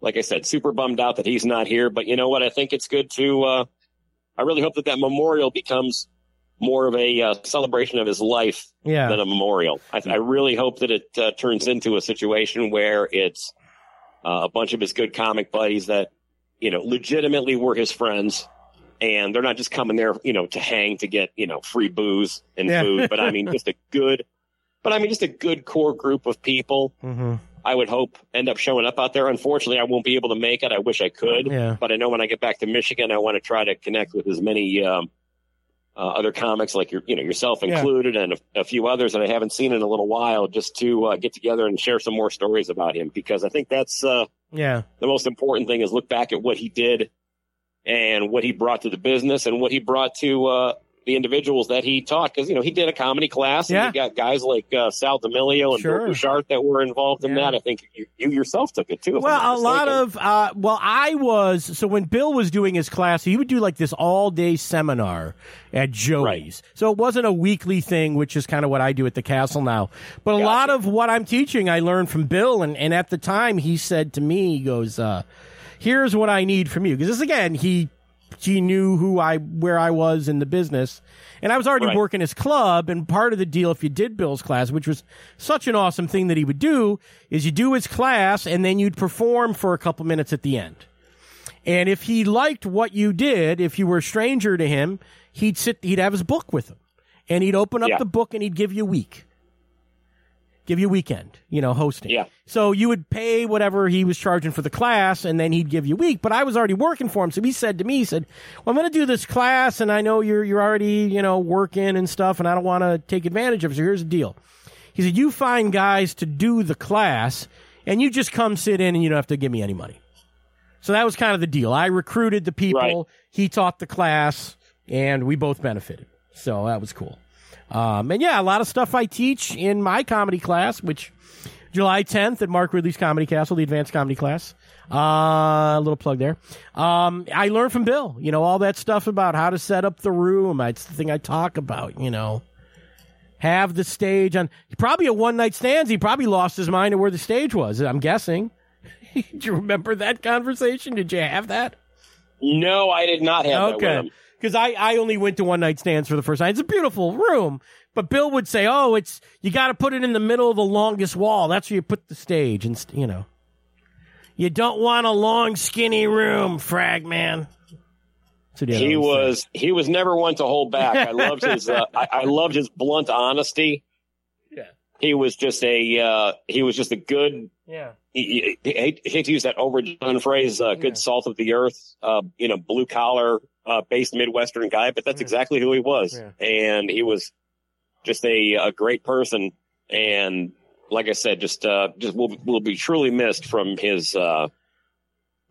like I said, super bummed out that he's not here. But you know what? I think it's good to. Uh, I really hope that that memorial becomes more of a uh, celebration of his life yeah, than a memorial. I, I really hope that it uh, turns into a situation where it's uh, a bunch of his good comic buddies that, you know, legitimately were his friends. And they're not just coming there, you know, to hang to get, you know, free booze and Yeah. food, but I mean, just a good, but I mean, just a good core group of people. hmm I would hope end up showing up out there. Unfortunately, I won't be able to make it. I wish I could, yeah, but I know when I get back to Michigan, I want to try to connect with as many um, uh, other comics like your, you know, yourself Yeah. included, and a, a few others that I haven't seen in a little while, just to uh, get together and share some more stories about him. Because I think that's uh, yeah, the most important thing is look back at what he did and what he brought to the business and what he brought to uh, the individuals that he taught. Because you know he did a comedy class, and Yeah. you got guys like uh, Sal D'Amelio and Sure. Bill Bouchard that were involved in Yeah. that. I think you, you yourself took it too. Well, a lot of uh, well, I was so when Bill was doing his class, he would do like this all day seminar at Joey's. Right. So it wasn't a weekly thing, which is kind of what I do at the castle now. But a Gotcha. lot of what I'm teaching, I learned from Bill, and and at the time he said to me, he goes, uh, "Here's what I need from you," because this again, he he knew who I where I was in the business. And I was already Right. working his club, and part of the deal, if you did Bill's class, which was such an awesome thing that he would do, is you do his class and then you'd perform for a couple minutes at the end. And if he liked what you did, if you were a stranger to him, he'd sit, he'd have his book with him, and he'd open up Yeah. the book and he'd give you a week, give you a weekend, you know, hosting. Yeah. So you would pay whatever he was charging for the class, and then he'd give you a week. But I was already working for him, so he said to me, he said, "Well, I'm going to do this class, and I know you're you're already you know working and stuff, and I don't want to take advantage of it. So here's the deal." He said, "You find guys to do the class, and you just come sit in, and you don't have to give me any money." So that was kind of the deal. I recruited the people, Right. he taught the class, and we both benefited. So that was cool. Um, and yeah, a lot of stuff I teach in my comedy class, which July 10th at Mark Ridley's Comedy Castle, the advanced comedy class. Uh, a little plug there. Um, I learned from Bill, you know, all that stuff about how to set up the room. It's the thing I talk about, you know. Have the stage on, probably a one night stands. He probably lost his mind at where the stage was, I'm guessing. Do you remember that conversation? Did you have that? No, I did not have that Okay. Him. Because I, I only went to one night stands for the first time. It's a beautiful room, but Bill would say, "Oh, it's you got to put it in the middle of the longest wall. That's where you put the stage." And you know, you don't want a long, skinny room, frag man. So He was he was never one to hold back. I loved his uh, I, I loved his blunt honesty. Yeah. He was just a uh, he was just a good yeah, he, he, hate, hate to use that overdone phrase, uh, good Yeah. salt of the earth, uh, you know, blue collar, uh, based Midwestern guy, but that's Yeah. exactly who he was. Yeah. And he was just a, a great person. And like I said, just, uh, just will, will be truly missed from his, uh,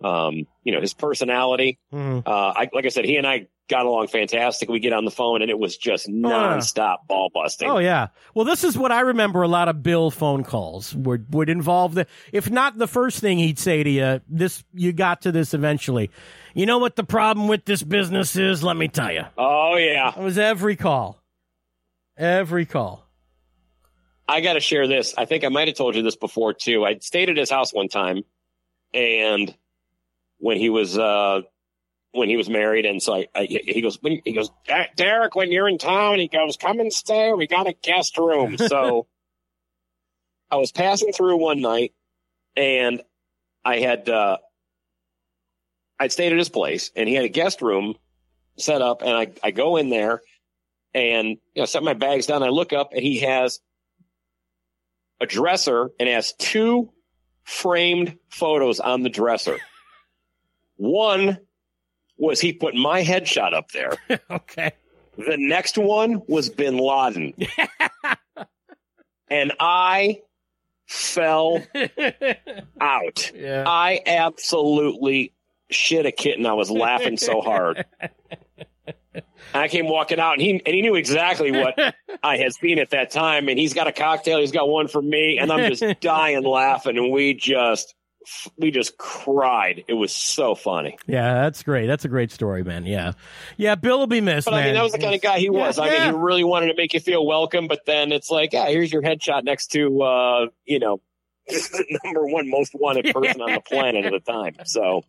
um, you know, his personality. Mhm. Uh, I, like I said, he and I got along fantastic. We get on the phone and it was just nonstop ball busting. Oh yeah. Well, this is what I remember. A lot of Bill phone calls would would involve the. If not the first thing he'd say to you, this you got to this eventually. You know what the problem with this business is? Let me tell you. Oh yeah. It was every call. Every call. I got to share this. I think I might have told you this before too. I stayed at his house one time, and when he was uh, when he was married, and so I, I he goes when he goes Derek, when you're in town, he goes come and stay. We got a guest room. So I was passing through one night, and I had uh, I'd stayed at his place, and he had a guest room set up, and I I go in there, and you know set my bags down. I look up, and he has a dresser and has two framed photos on the dresser. One was he put my headshot up there. okay. The next one was bin Laden. and I fell out. yeah. I absolutely shit a kitten. I was laughing so hard. I came walking out and he and he knew exactly what I had seen at that time. And he's got a cocktail, he's got one for me, and I'm just dying laughing. And we just we just cried. It was so funny. Yeah, that's great. That's a great story, man. Yeah, yeah. Bill will be missed. But I mean, man. that was the kind of guy he was. I mean, he really wanted to make you feel welcome. But then it's like, yeah, here's your headshot next to, uh, you know, the number one most wanted person on the planet at the time. So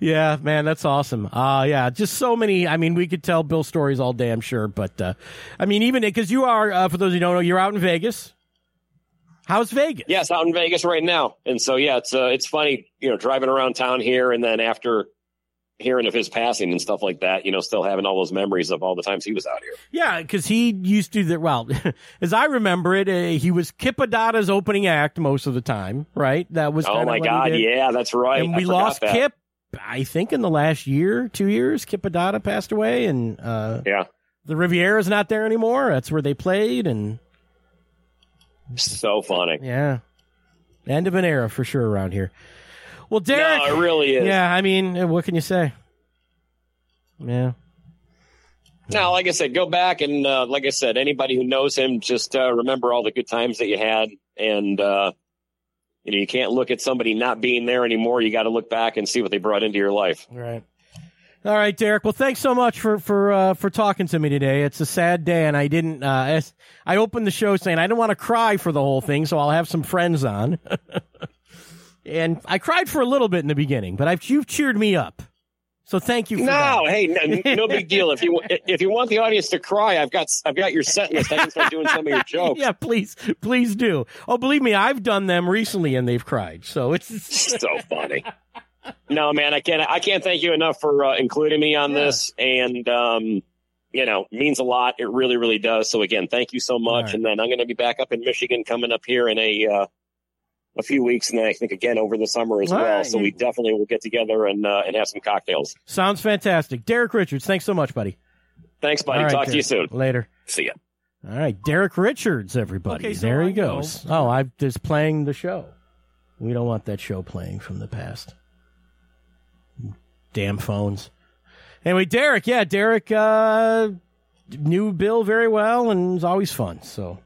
Yeah, man, that's awesome. Uh yeah, just so many. I mean, we could tell Bill stories all day, I'm sure. But uh I mean, even because you are, uh, for those who don't know, you're out in Vegas. How's Vegas? yes, out in Vegas right now. And so yeah, it's uh, it's funny, you know, driving around town here, and then after hearing of his passing and stuff like that, you know, still having all those memories of all the times he was out here. Yeah, because he used to. The, well, as I remember it, uh, he was Kip Addotta's opening act most of the time. Right? That was. Oh my God, yeah, that's right. And I we lost that. Kip. I think in the last year, two years, Kipadada passed away, and uh, Yeah, the Riviera's not there anymore. That's where they played, and so funny. yeah, end of an era for sure around here. Well, Derek. No, it really is. Yeah, I mean, uh, what can you say? Yeah. Now, like I said, go back and uh, like I said, anybody who knows him, just uh, remember all the good times that you had, and uh, you know you can't look at somebody not being there anymore. You got to look back and see what they brought into your life. All right. All right, Derek. Well, thanks so much for for uh, for talking to me today. It's a sad day, and I didn't. Uh, I opened the show saying I didn't want to cry for the whole thing, so I'll have some friends on. and I cried for a little bit in the beginning, but I've you've cheered me up, so thank you. For that. No, hey, no, no big deal. If you if you want the audience to cry, I've got I've got your set list. I can start doing some of your jokes. Yeah, please, please do. Oh, believe me, I've done them recently, and they've cried. So it's so funny. No, man, I can't. I can't thank you enough for uh, including me on Yeah. this, and um, you know, means a lot. It really, really does. So again, thank you so much. Right. And then I'm going to be back up in Michigan coming up here in a uh, a few weeks, and then I think again over the summer as All well. right. So we definitely will get together and uh, and have some cocktails. sounds fantastic. Derek Richards, thanks so much, buddy. Thanks, buddy. All right, Talk to you soon. Later. See ya. All right, Derek Richards, everybody. Okay, so there he I know- goes. Oh, I'm just playing the show. We don't want that show playing from the past. Damn phones. Anyway, Derek, yeah, Derek uh, knew Bill very well and was always fun. So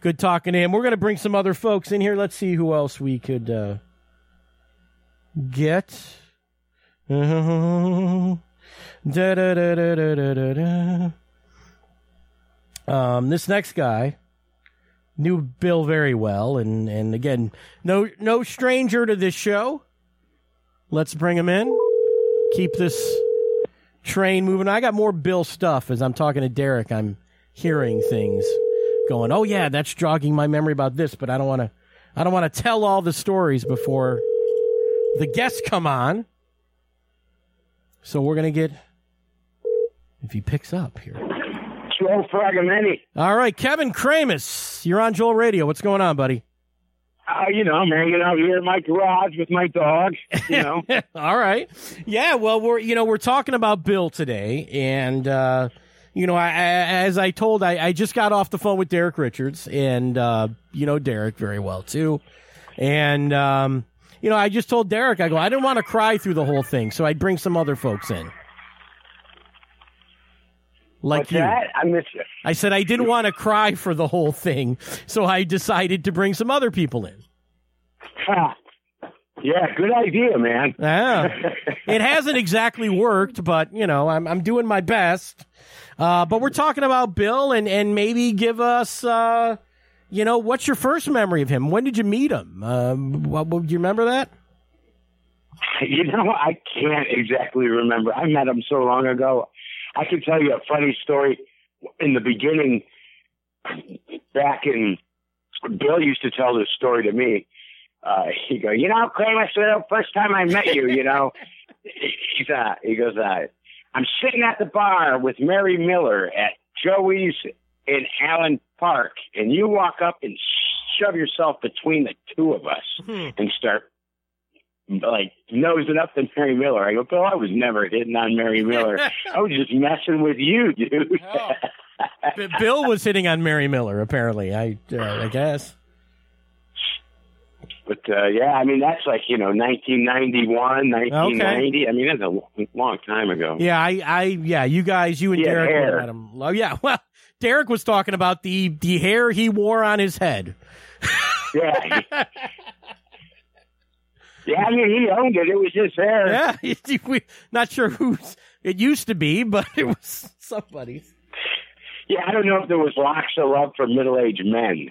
good talking to him. We're going to bring some other folks in here. Let's see who else we could uh, get. Um, this next guy knew Bill very well, and and again, no no stranger to this show. Let's bring him in. Keep this train moving. I got more Bill stuff as I'm talking to Derek. I'm hearing things going. Oh yeah, that's jogging my memory about this, but I don't want to. I don't want to tell all the stories before the guests come on. So we're gonna get if he picks up here. Joe Fragomeni. All right, Kevin Kramus, you're on Joel Radio. What's going on, buddy? Uh, you know, I'm hanging out here in my garage with my dog. You know, All right. Yeah, well, we're you know we're talking about Bill today, and uh, you know, I, I, as I told, I, I just got off the phone with Derek Richards, and uh, you know Derek very well too, and um, you know, I just told Derek, I go, I didn't want to cry through the whole thing, so I'd bring some other folks in. like What's you. that? I miss you. I said I didn't want to cry for the whole thing, so I decided to bring some other people in. Yeah, good idea, man. Yeah. it hasn't exactly worked, but you know, I'm I'm doing my best. Uh, but we're talking about Bill, and and maybe give us, uh, you know, what's your first memory of him? When did you meet him? Um, what, what, do you remember that? You know, I can't exactly remember. I met him so long ago. I can tell you a funny story. In the beginning, back in, Bill used to tell this story to me. Uh, he go, you know, Kramer, so the first time I met you, you know, he's uh, he goes, uh, I'm sitting at the bar with Mary Miller at Joey's in Allen Park, and you walk up and shove yourself between the two of us Hmm. and start like nosing up to Mary Miller. I go, Bill, I was never hitting on Mary Miller. I was just messing with you, dude. Oh. Bill was hitting on Mary Miller, apparently. I uh, I guess. But uh, yeah, I mean that's like you know 1991, 1990. I mean that's a long, long time ago. Yeah, I, I, yeah, you guys, you and had Derek would have hair. met him. Oh, yeah, well, Derek was talking about the the hair he wore on his head. Yeah. yeah, I mean he owned it. It was his hair. Yeah, we, not sure whose it used to be, but it was somebody's. Yeah, I don't know if there was locks of love for middle-aged men.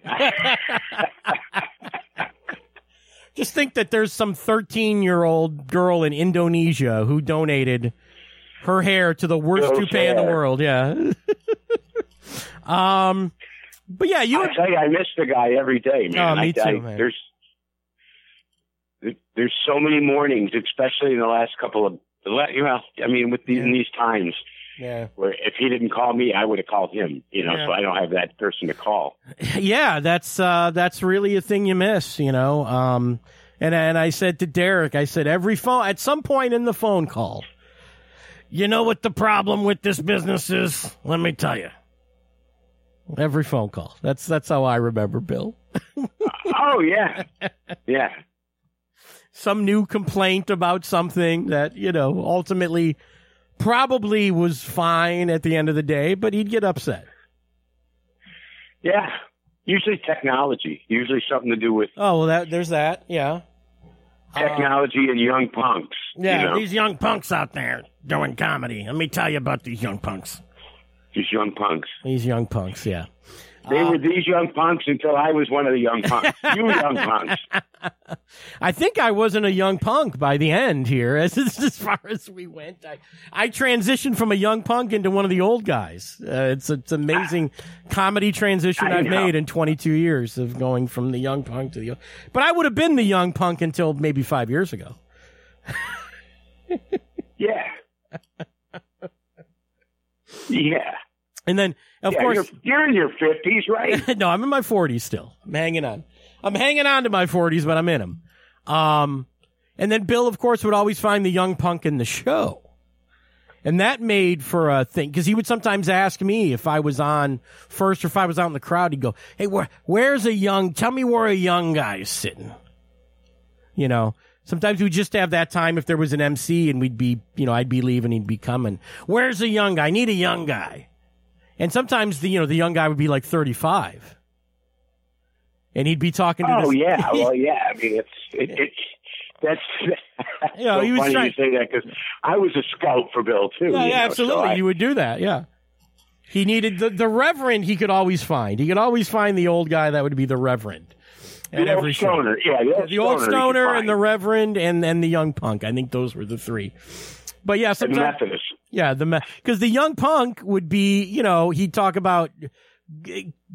Just think that there's some 13 year old girl in Indonesia who donated her hair to the worst toupee in the world. Yeah. um, but yeah, you. I tell you, I miss the guy every day, man. Oh, me I, too, I, man. There's there's so many mornings, especially in the last couple of the la- you know, I mean, with these, in these times Yeah. where if he didn't call me, I would have called him. You know, Yeah. so I don't have that person to call. Yeah, that's uh, that's really a thing you miss, you know. Um, and and I said to Derek, I said every phone at some point in the phone call, you know what the problem with this business is? Let me tell you. Every phone call. That's that's how I remember Bill. oh yeah, yeah. Some new complaint about something that you know ultimately probably was fine at the end of the day, but he'd get upset. Yeah. Usually technology. Usually something to do with Oh well, that there's that. Yeah. Uh, technology and young punks. Yeah, You know, these young punks out there doing comedy. Let me tell you about these young punks. these young punks. These young punks, yeah. They Uh, were these young punks until I was one of the young punks. you young punks. I think I wasn't a young punk by the end here, as as far as we went. I I transitioned from a young punk into one of the old guys. Uh, it's it's amazing comedy transition I I've know. made in 22 years of going from the young punk to the. Old. But I would have been the young punk until maybe five years ago. Yeah. Yeah. And then, of yeah course, you're, you're in your fifties, right? no, I'm in my 40s still. I'm hanging on. I'm hanging on to my 40s, but I'm in them. Um, and then Bill, of course, would always find the young punk in the show. And that made for a thing because he would sometimes ask me if I was on first or if I was out in the crowd. He'd go, "Hey, where, where's a young? Tell me where a young guy is sitting." You know, sometimes we'd just have that time if there was an MC and we'd be, you know, I'd be leaving, he'd be coming. Where's a young guy? I need a young guy. And sometimes the you know the young guy would be like 35, and he'd be talking to Oh this. yeah. Well, yeah. I mean, it's it, it's that's. You know, so he was funny trying- you say that because I was a scout for Bill too. Yeah, you yeah, know, so absolutely. I- you would do that. Yeah. He needed the, the reverend. He could always find. He could always find the old guy that would be the reverend. The At old every show. stoner. Yeah, the old The old stoner. stoner and the reverend and and the young punk. I think those were the three. But yeah, the Methodist. yeah, the because the young punk would be you know he'd talk about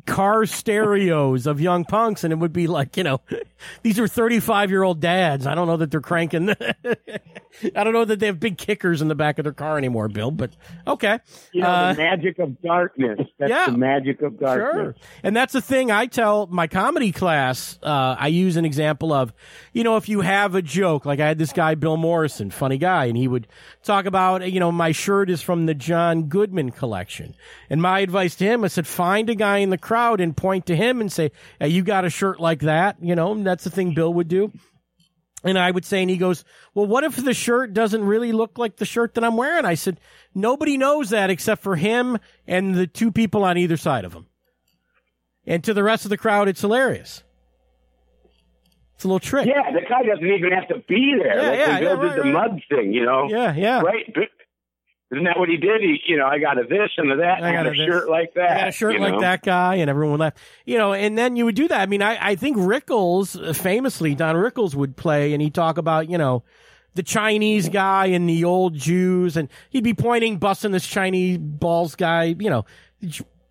car stereos of young punks and it would be like you know these are 35 year old dads i don't know that they're cranking i don't know that they have big kickers in the back of their car anymore bill but okay You know, Uh, the magic of darkness. That's yeah. the magic of darkness. Sure. And that's the thing I tell my comedy class. Uh, I use an example of, you know, if you have a joke, like I had this guy, Bill Morrison, funny guy, and he would talk about, you know, my shirt is from the John Goodman collection. And my advice to him, I said, find a guy in the crowd and point to him and say, hey, you got a shirt like that? You know, and that's the thing Bill would do. And I would say, and he goes, well, what if the shirt doesn't really look like the shirt that I'm wearing? I said, nobody knows that except for him and the two people on either side of him. And to the rest of the crowd, it's hilarious. It's a little trick. Yeah, the guy doesn't even have to be there. Yeah, like yeah, when Bill yeah, did the right. mud thing, you know. Yeah, yeah. Right? Isn't that what he did? He, you know, I got a this and a that. I I got got a a shirt like that. I got a shirt like know? that guy, and everyone laugh. You know, and then you would do that. I mean, I, I think Rickles, uh, famously, Don Rickles would play, and he'd talk about, you know, the Chinese guy and the old Jews, and he'd be pointing, busting this Chinese balls guy, you know,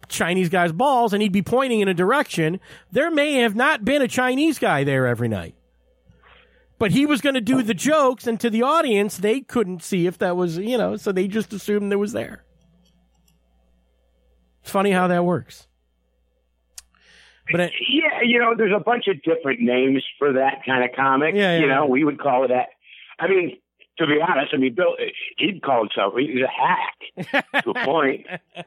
Chinese guy's balls, and he'd be pointing in a direction. There may have not been a Chinese guy there every night. But he was going to do the jokes, and to the audience, they couldn't see if that was, you know, so they just assumed it was there. It's funny how that works. But it, Yeah, you know, there's a bunch of different names for that kind of comic. Yeah, yeah, you know, yeah. we would call it that. I mean, to be honest, I mean, Bill, he'd call himself he's a hack to a point.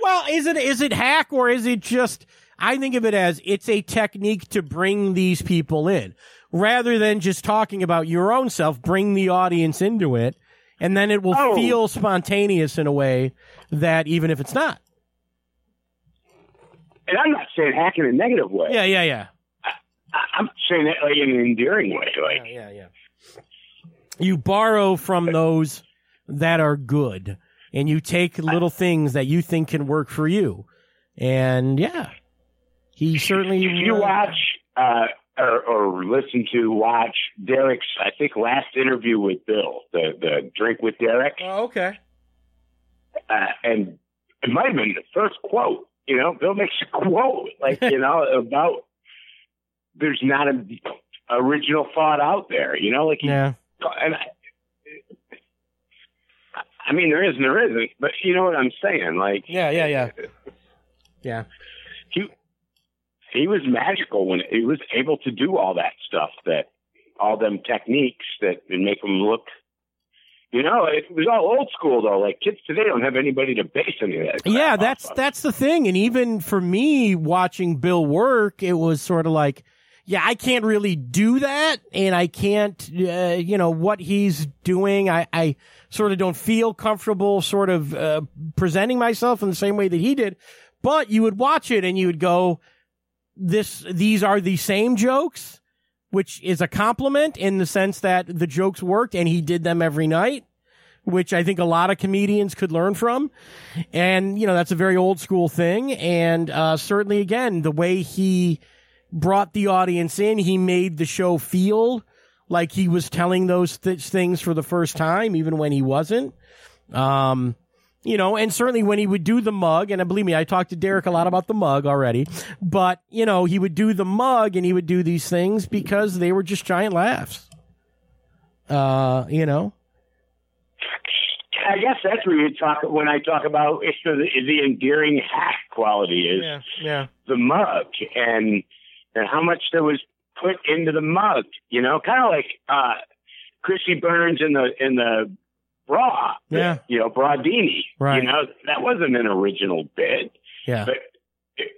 well, is it is it hack or is it just? I think of it as it's a technique to bring these people in, rather than just talking about your own self. Bring the audience into it, and then it will Oh. feel spontaneous in a way that even if it's not. And I'm not saying hack in a negative way. Yeah, yeah, yeah. I- I'm saying that like in an endearing way. Like, Yeah, yeah, yeah. You borrow from those that are good, and you take little things that you think can work for you. And yeah, he certainly. if you watch uh, or, or listen to watch Derek's, I think last interview with Bill, the the drink with Derek, Oh, okay. uh, and it might have been the first quote. You know, Bill makes a quote like you know about there's not a original thought out there. You know, like he, Yeah. and I, I mean there is and there isn't, but you know what I'm saying? Like Yeah, yeah, yeah. Yeah. he he was magical when he was able to do all that stuff that all them techniques that and make them look you know it was all old school though like kids today don't have anybody to base any of that Yeah, that's of. that's the thing. And even for me watching Bill work, it was sort of like, yeah, I can't really do that, and I can't, uh, you know, what he's doing. I, I sort of don't feel comfortable, sort of uh, presenting myself in the same way that he did. But you would watch it and you would go, this, these are the same jokes, which is a compliment in the sense that the jokes worked and he did them every night. Which I think a lot of comedians could learn from. And, you know, that's a very old school thing. And uh, certainly, again, the way he brought the audience in, he made the show feel like he was telling those th- things for the first time, even when he wasn't. Um, you know, and certainly when he would do the mug, and believe me, I talked to Derek a lot about the mug already, but, you know, he would do the mug and he would do these things because they were just giant laughs. Uh, you know? I guess that's where you talk when I talk about it's the, the endearing hack quality is yeah. the mug and and how much there was put into the mug. You know, kind of like uh, Chrissy Burns in the in the bra. Yeah. You know, Bradini. Right. You know, that wasn't an original bit, Yeah. but it,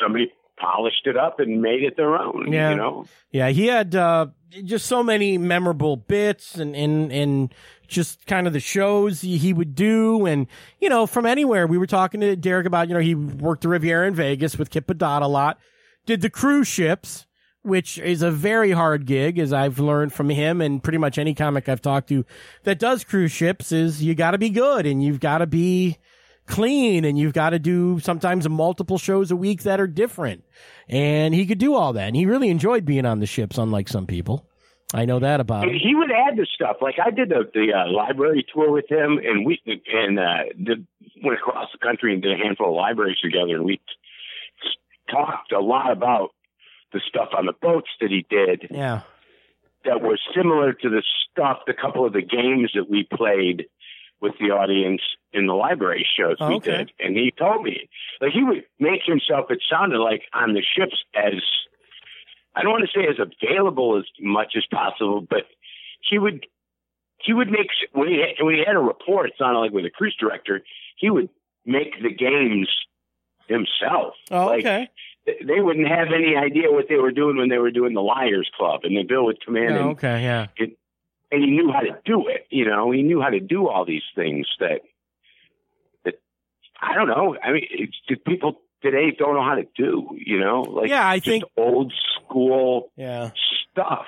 somebody polished it up and made it their own. Yeah. You know. Yeah, he had uh, just so many memorable bits and, and, and just kind of the shows he, he would do. And, you know, from anywhere. We were talking to Derek about, you know, he worked the Riviera in Vegas with Kip Addotta a lot, did the cruise ships, which is a very hard gig, as I've learned from him and pretty much any comic I've talked to that does cruise ships is you got to be good and you've got to be clean and you've got to do sometimes multiple shows a week that are different. And he could do all that. And he really enjoyed being on the ships, unlike some people. I know that about him. He would add to stuff. Like I did the the uh, library tour with him, and we and uh, did went across the country and did a handful of libraries together, and we talked a lot about the stuff on the boats that he did Yeah. that was similar to the stuff, the couple of the games that we played with the audience in the library shows Oh, we okay. did. And he told me, like, he would make himself, it sounded like on the ships as, I don't want to say as available as much as possible, but he would, he would make, when he had, when he had a report, it sounded like with a cruise director, he would make the games himself. Oh, Like, okay. They wouldn't have any idea what they were doing when they were doing the Liars Club, and then Bill would come in Oh, and, okay, yeah. and he knew how to do it. You know, he knew how to do all these things that that I don't know. I mean, it's people today don't know how to do. You know, like Yeah, I just think- old school Yeah. stuff.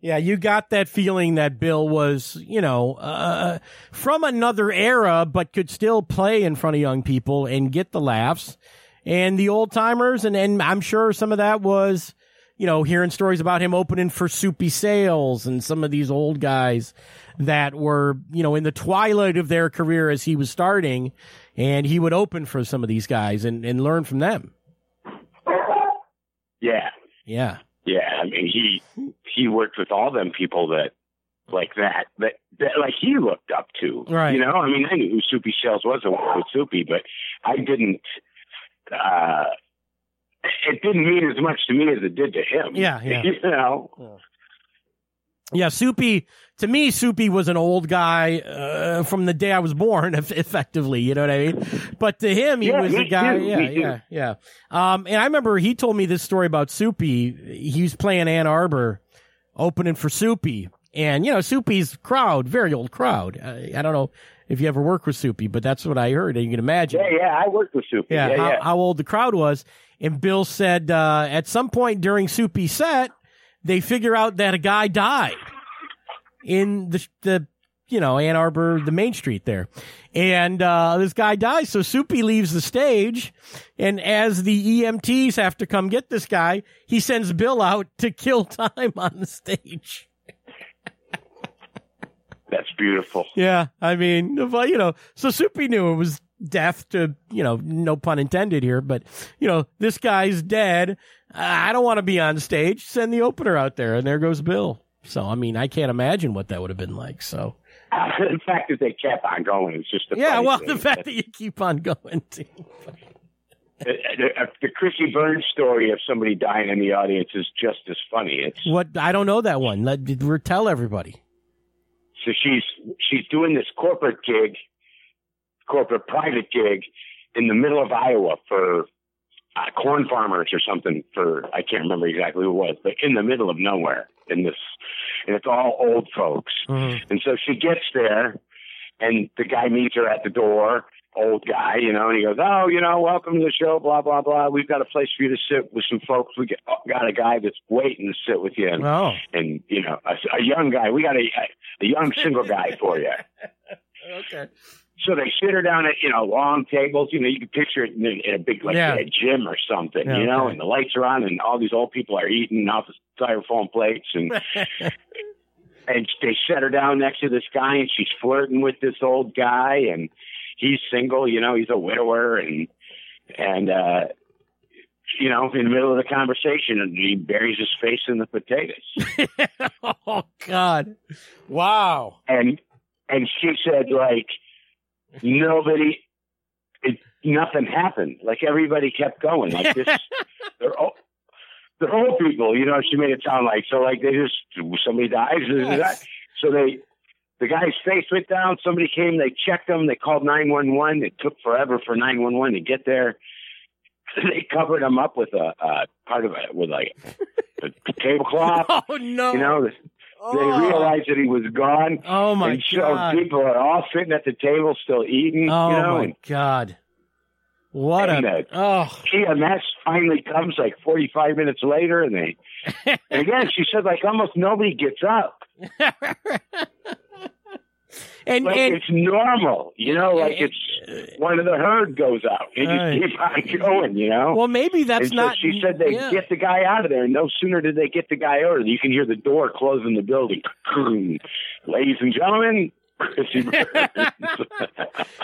Yeah, you got that feeling that Bill was, you know, uh, from another era, but could still play in front of young people and get the laughs and the old timers. And, and I'm sure some of that was, you know, hearing stories about him opening for Soupy Sales and some of these old guys that were, you know, in the twilight of their career as he was starting. And he would open for some of these guys and, and learn from them. Yeah, Yeah. yeah. I mean, he he worked with all them people that like that that, that like he looked up to. Right. You know, I mean, I knew who Soupy Sales was and worked with Soupy, but I didn't. Uh It didn't mean as much to me as it did to him. Yeah, yeah. You know. Yeah, Soupy. To me, Soupy was an old guy uh, from the day I was born, effectively. You know what I mean? But to him, he Yeah, was a guy. too, Yeah, me too. yeah, yeah. Um, and I remember he told me this story about Soupy. He was playing Ann Arbor, opening for Soupy, and you know Soupy's crowd, very old crowd. I, I don't know if you ever worked with Soupy, but that's what I heard. And you can imagine. Yeah, yeah. I worked with Soupy. Yeah, Yeah, how, yeah. how old the crowd was. And Bill said uh, at some point during Soupy's set, they figure out that a guy died in the the you know Ann Arbor, the Main Street there, and uh, this guy dies. So Soupy leaves the stage, and as the EMTs have to come get this guy, he sends Bill out to kill time on the stage. That's beautiful. Yeah, I mean, I- you know, so Soupy knew it was death to, you know, no pun intended here, but you know, this guy's dead. I don't want to be on stage. Send the opener out there, and there goes Bill. So, I mean, I can't imagine what that would have been like. So, the fact that they kept on going is just a yeah, well, thing. the fact that you keep on going. The, the, uh, the Chrissy Burns story of somebody dying in the audience is just as funny. It's what I don't know that one. Let tell everybody. So she's she's doing this corporate gig, corporate private gig in the middle of Iowa for uh, corn farmers or something. For I can't remember exactly who it was, but in the middle of nowhere in this, and it's all old folks. Mm-hmm. And so she gets there, and the guy meets her at the door, old guy, you know, and he goes, "Oh, you know, welcome to the show, blah blah blah. We've got a place for you to sit with some folks. We get, oh, got a guy that's waiting to sit with you, and, Oh, and you know, a, a young guy. We got a a young single guy for you." okay. So they sit her down at you know long tables. You know, you can picture it in, in a big like Yeah. a gym or something. Yeah, you know, okay. and the lights are on, and all these old people are eating off the styrofoam plates, and and they set her down next to this guy, and she's flirting with this old guy, and he's single. You know, he's a widower, and and uh, you know, in the middle of the conversation, and he buries his face in the potatoes, oh God! Wow. and and she said like nobody. It, nothing happened. Like everybody kept going. Like this, they're all, they're old people. You know, she made it sound like so. Like they just somebody dies. Yes. So they, the guy's face went down. Somebody came. They checked him. They called nine one one. It took forever for nine one one to get there. They covered him up with a uh, part of it with like a tablecloth. Oh no! You know, they oh. realized that he was gone. Oh my and so God! people are all sitting at the table still eating. Oh you know, my and God! What And, a uh, oh EMS finally comes like 45 minutes later, and they, and again, she said like almost nobody gets up. And Like and it's normal, you know, like it's one of the herd goes out. and Right. keep on going, you know. well maybe that's so not. she said they yeah. get the guy out of there, and no sooner did they get the guy out, than you can hear the door closing the building. Ladies and gentlemen, Chrissy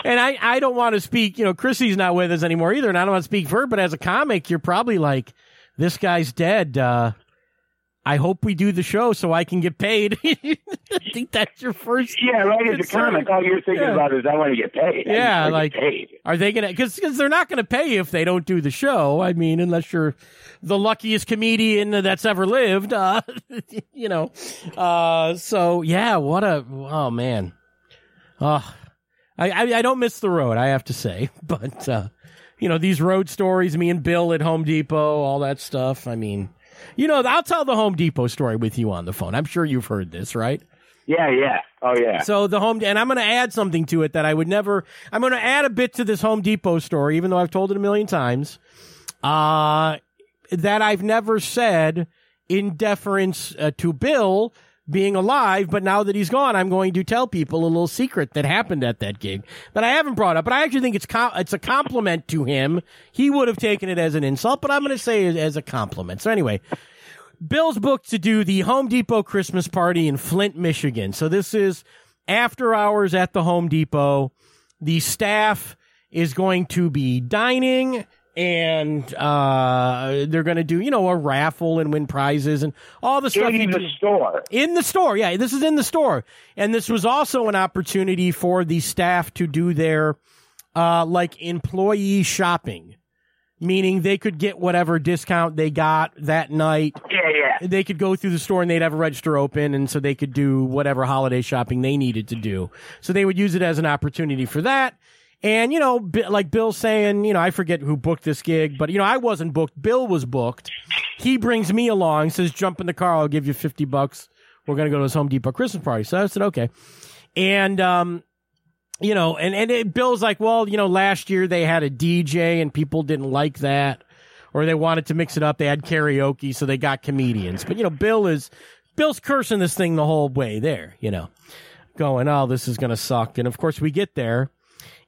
and I, I don't want to speak, you know, Chrissy's not with us anymore either, and I don't want to speak for her, but as a comic, you're probably like, this guy's dead. Uh, I hope we do the show so I can get paid. I think that's your first. yeah, right. As a comic, all you're thinking Yeah. about is I want to get paid. Yeah, like- paid. Are they going to, because they're not going to pay you if they don't do the show. I mean, unless you're the luckiest comedian that's ever lived, uh, you know. Uh, so yeah, what a, oh man. Oh, I, I, I don't miss the road, I have to say, but, uh, you know, these road stories, me and Bill at Home Depot, all that stuff. I mean, you know, I'll tell the Home Depot story with you on the phone. I'm sure you've heard this, right? Yeah, yeah. Oh, yeah. So the home, and I'm going to add something to it that I would never. I'm going to add a bit to this Home Depot story, even though I've told it a million times. Uh, that I've never said in deference uh, to Bill being alive, but now that he's gone, I'm going to tell people a little secret that happened at that gig that I haven't brought up. But I actually think it's it's a compliment to him. He would have taken it as an insult, but I'm going to say it as a compliment. So anyway, Bill's booked to do the Home Depot Christmas party in Flint, Michigan. So this is after hours at the Home Depot. The staff is going to be dining and uh, they're going to do, you know, a raffle and win prizes and all the stuff. In the do. store. In the store, yeah. This is in the store, and this was also an opportunity for the staff to do their uh, like employee shopping, meaning they could get whatever discount they got that night. Yeah, yeah. They could go through the store and they'd have a register open, and so they could do whatever holiday shopping they needed to do. So they would use it as an opportunity for that. And, you know, like Bill's saying, you know, I forget who booked this gig, but, you know, I wasn't booked. Bill was booked. He brings me along, says, jump in the car. I'll give you 50 bucks. We're going to go to this Home Depot Christmas party. So I said, okay. And, um, you know, and, and it, Bill's like, well, you know, last year they had a DJ and people didn't like that or they wanted to mix it up. They had karaoke, so they got comedians. But, you know, Bill is, Bill's cursing this thing the whole way there, you know, going, oh, this is going to suck. And of course we get there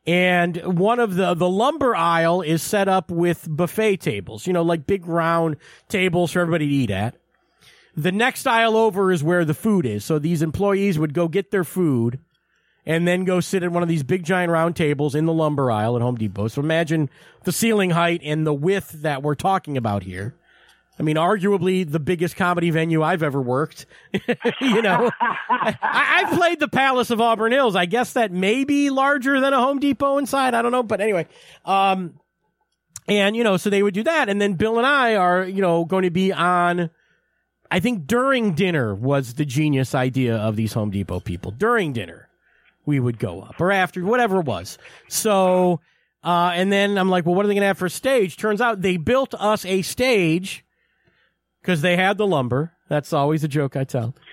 and one of the the lumber aisle is set up with buffet tables, you know, like big round tables for everybody to eat at. The next aisle over is where the food is. So these employees would go get their food and then go sit at one of these big giant round tables in the lumber aisle at Home Depot. So imagine the ceiling height and the width that we're talking about here. I mean, arguably the biggest comedy venue I've ever worked. you know, I, I've played the Palace of Auburn Hills. I guess that may be larger than a Home Depot inside. I don't know, but anyway, um, and you know, so they would do that, and then Bill and I are, you know, going to be on. I think during dinner was the genius idea of these Home Depot people. During dinner, we would go up, or after, whatever it was. So, uh, and then I'm like, well, what are they going to have for a stage? Turns out they built us a stage because they had the lumber. That's always a joke I tell.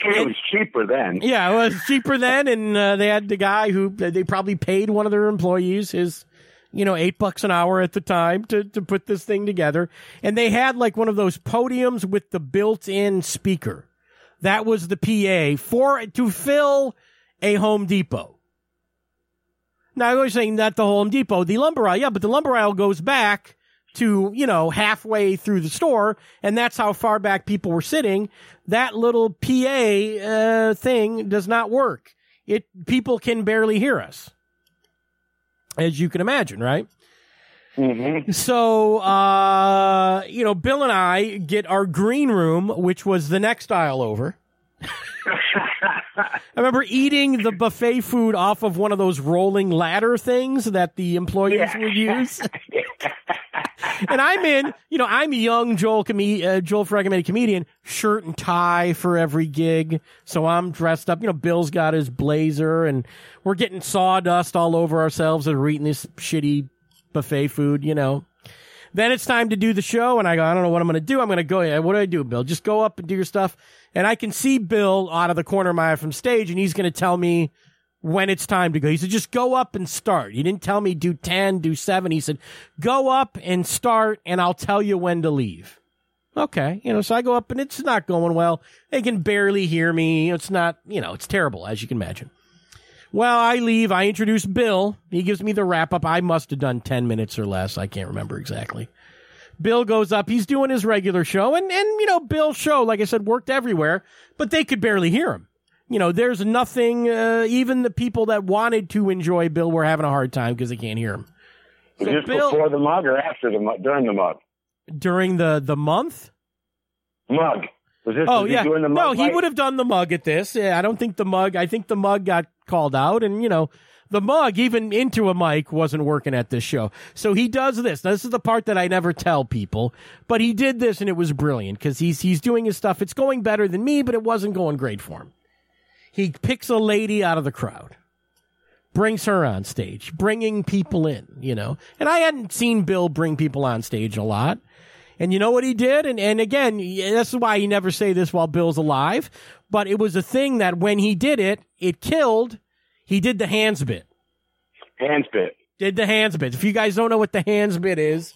It was cheaper then. Yeah, it was cheaper then, and uh, they had the guy who they probably paid one of their employees his, you know, eight bucks an hour at the time to to put this thing together. And they had like one of those podiums with the built-in speaker. That was the PA for to fill a Home Depot. Now I was saying that the Home Depot, the lumber aisle, yeah, but the lumber aisle goes back to, you know, halfway through the store, and that's how far back people were sitting. That little PA uh, thing does not work. It people can barely hear us, as you can imagine, right? hmm So, uh, you know, Bill and I get our green room, which was the next aisle over. I remember eating the buffet food off of one of those rolling ladder things that the employees would use. and I'm in, you know, I'm a young Joel com- uh, Joel Fragomeni comedian, shirt and tie for every gig. So I'm dressed up. You know, Bill's got his blazer, and we're getting sawdust all over ourselves as we're eating this shitty buffet food. You know. Then it's time to do the show, and I go, I don't know what I'm going to do. I'm going to go. yeah, What do I do, Bill? Just go up and do your stuff. And I can see Bill out of the corner of my eye from stage, and he's going to tell me when it's time to go. He said, just go up and start. He didn't tell me do 10, do 7. He said, go up and start, and I'll tell you when to leave. Okay. You know, so I go up, and it's not going well. They can barely hear me. It's not, you know, it's terrible, as you can imagine. Well, I leave. I introduce Bill. He gives me the wrap up. I must have done 10 minutes or less. I can't remember exactly. Bill goes up. He's doing his regular show. And, and, you know, Bill's show, like I said, worked everywhere, but they could barely hear him. You know, there's nothing, uh, even the people that wanted to enjoy Bill were having a hard time because they can't hear him. So Just Bill, before the mug or after the mug? During the mug. during the, the month, Mug. Was this Oh was he yeah, doing the mug no, he would have done the mug at this. Yeah, I don't think the mug. I think the mug got called out, and you know, the mug even into a mic wasn't working at this show. So he does this. Now, this is the part that I never tell people, but he did this, and it was brilliant because he's he's doing his stuff. It's going better than me, but it wasn't going great for him. He picks a lady out of the crowd, brings her on stage, bringing people in, you know. And I hadn't seen Bill bring people on stage a lot. And you know what he did? And, and again, that's why you never say this while Bill's alive. But it was a thing that when he did it, it killed. He did the hands bit. Hands bit. Did the hands bit. If you guys don't know what the hands bit is,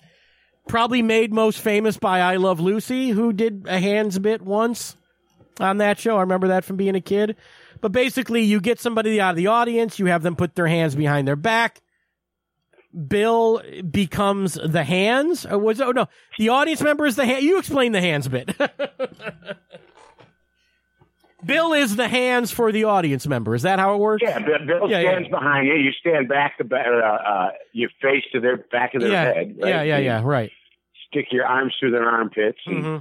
probably made most famous by I Love Lucy, who did a hands bit once on that show. I remember that from being a kid. But basically, you get somebody out of the audience, you have them put their hands behind their back. Bill becomes the hands. Or was oh no, the audience member is the hand. You explain the hands bit. Bill is the hands for the audience member. Is that how it works? Yeah, Bill, Yeah, yeah. stands behind you. You stand back to back, uh, uh, your face to their back of their yeah, head. Right? yeah, yeah, yeah. Right. Stick your arms through their armpits, and, hmm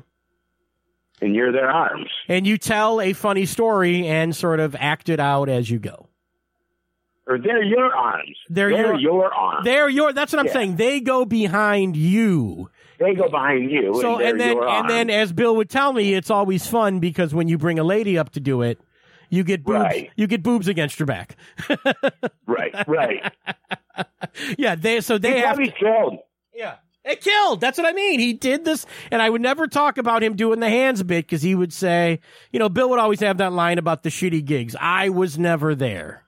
and you're their arms. And you tell a funny story and sort of act it out as you go. Or they're your arms. They're They're, your- your, arms. They're your. That's what I'm Yeah. saying. They go behind you. They go behind you. So and, and then and then as Bill would tell me, it's always fun because when you bring a lady up to do it, you get boobs. Right. You get boobs against your back. right, right. yeah. They so they They have. killed. Yeah. It killed. That's what I mean. He did this, and I would never talk about him doing the hands bit because he would say, you know, Bill would always have that line about the shitty gigs. I was never there.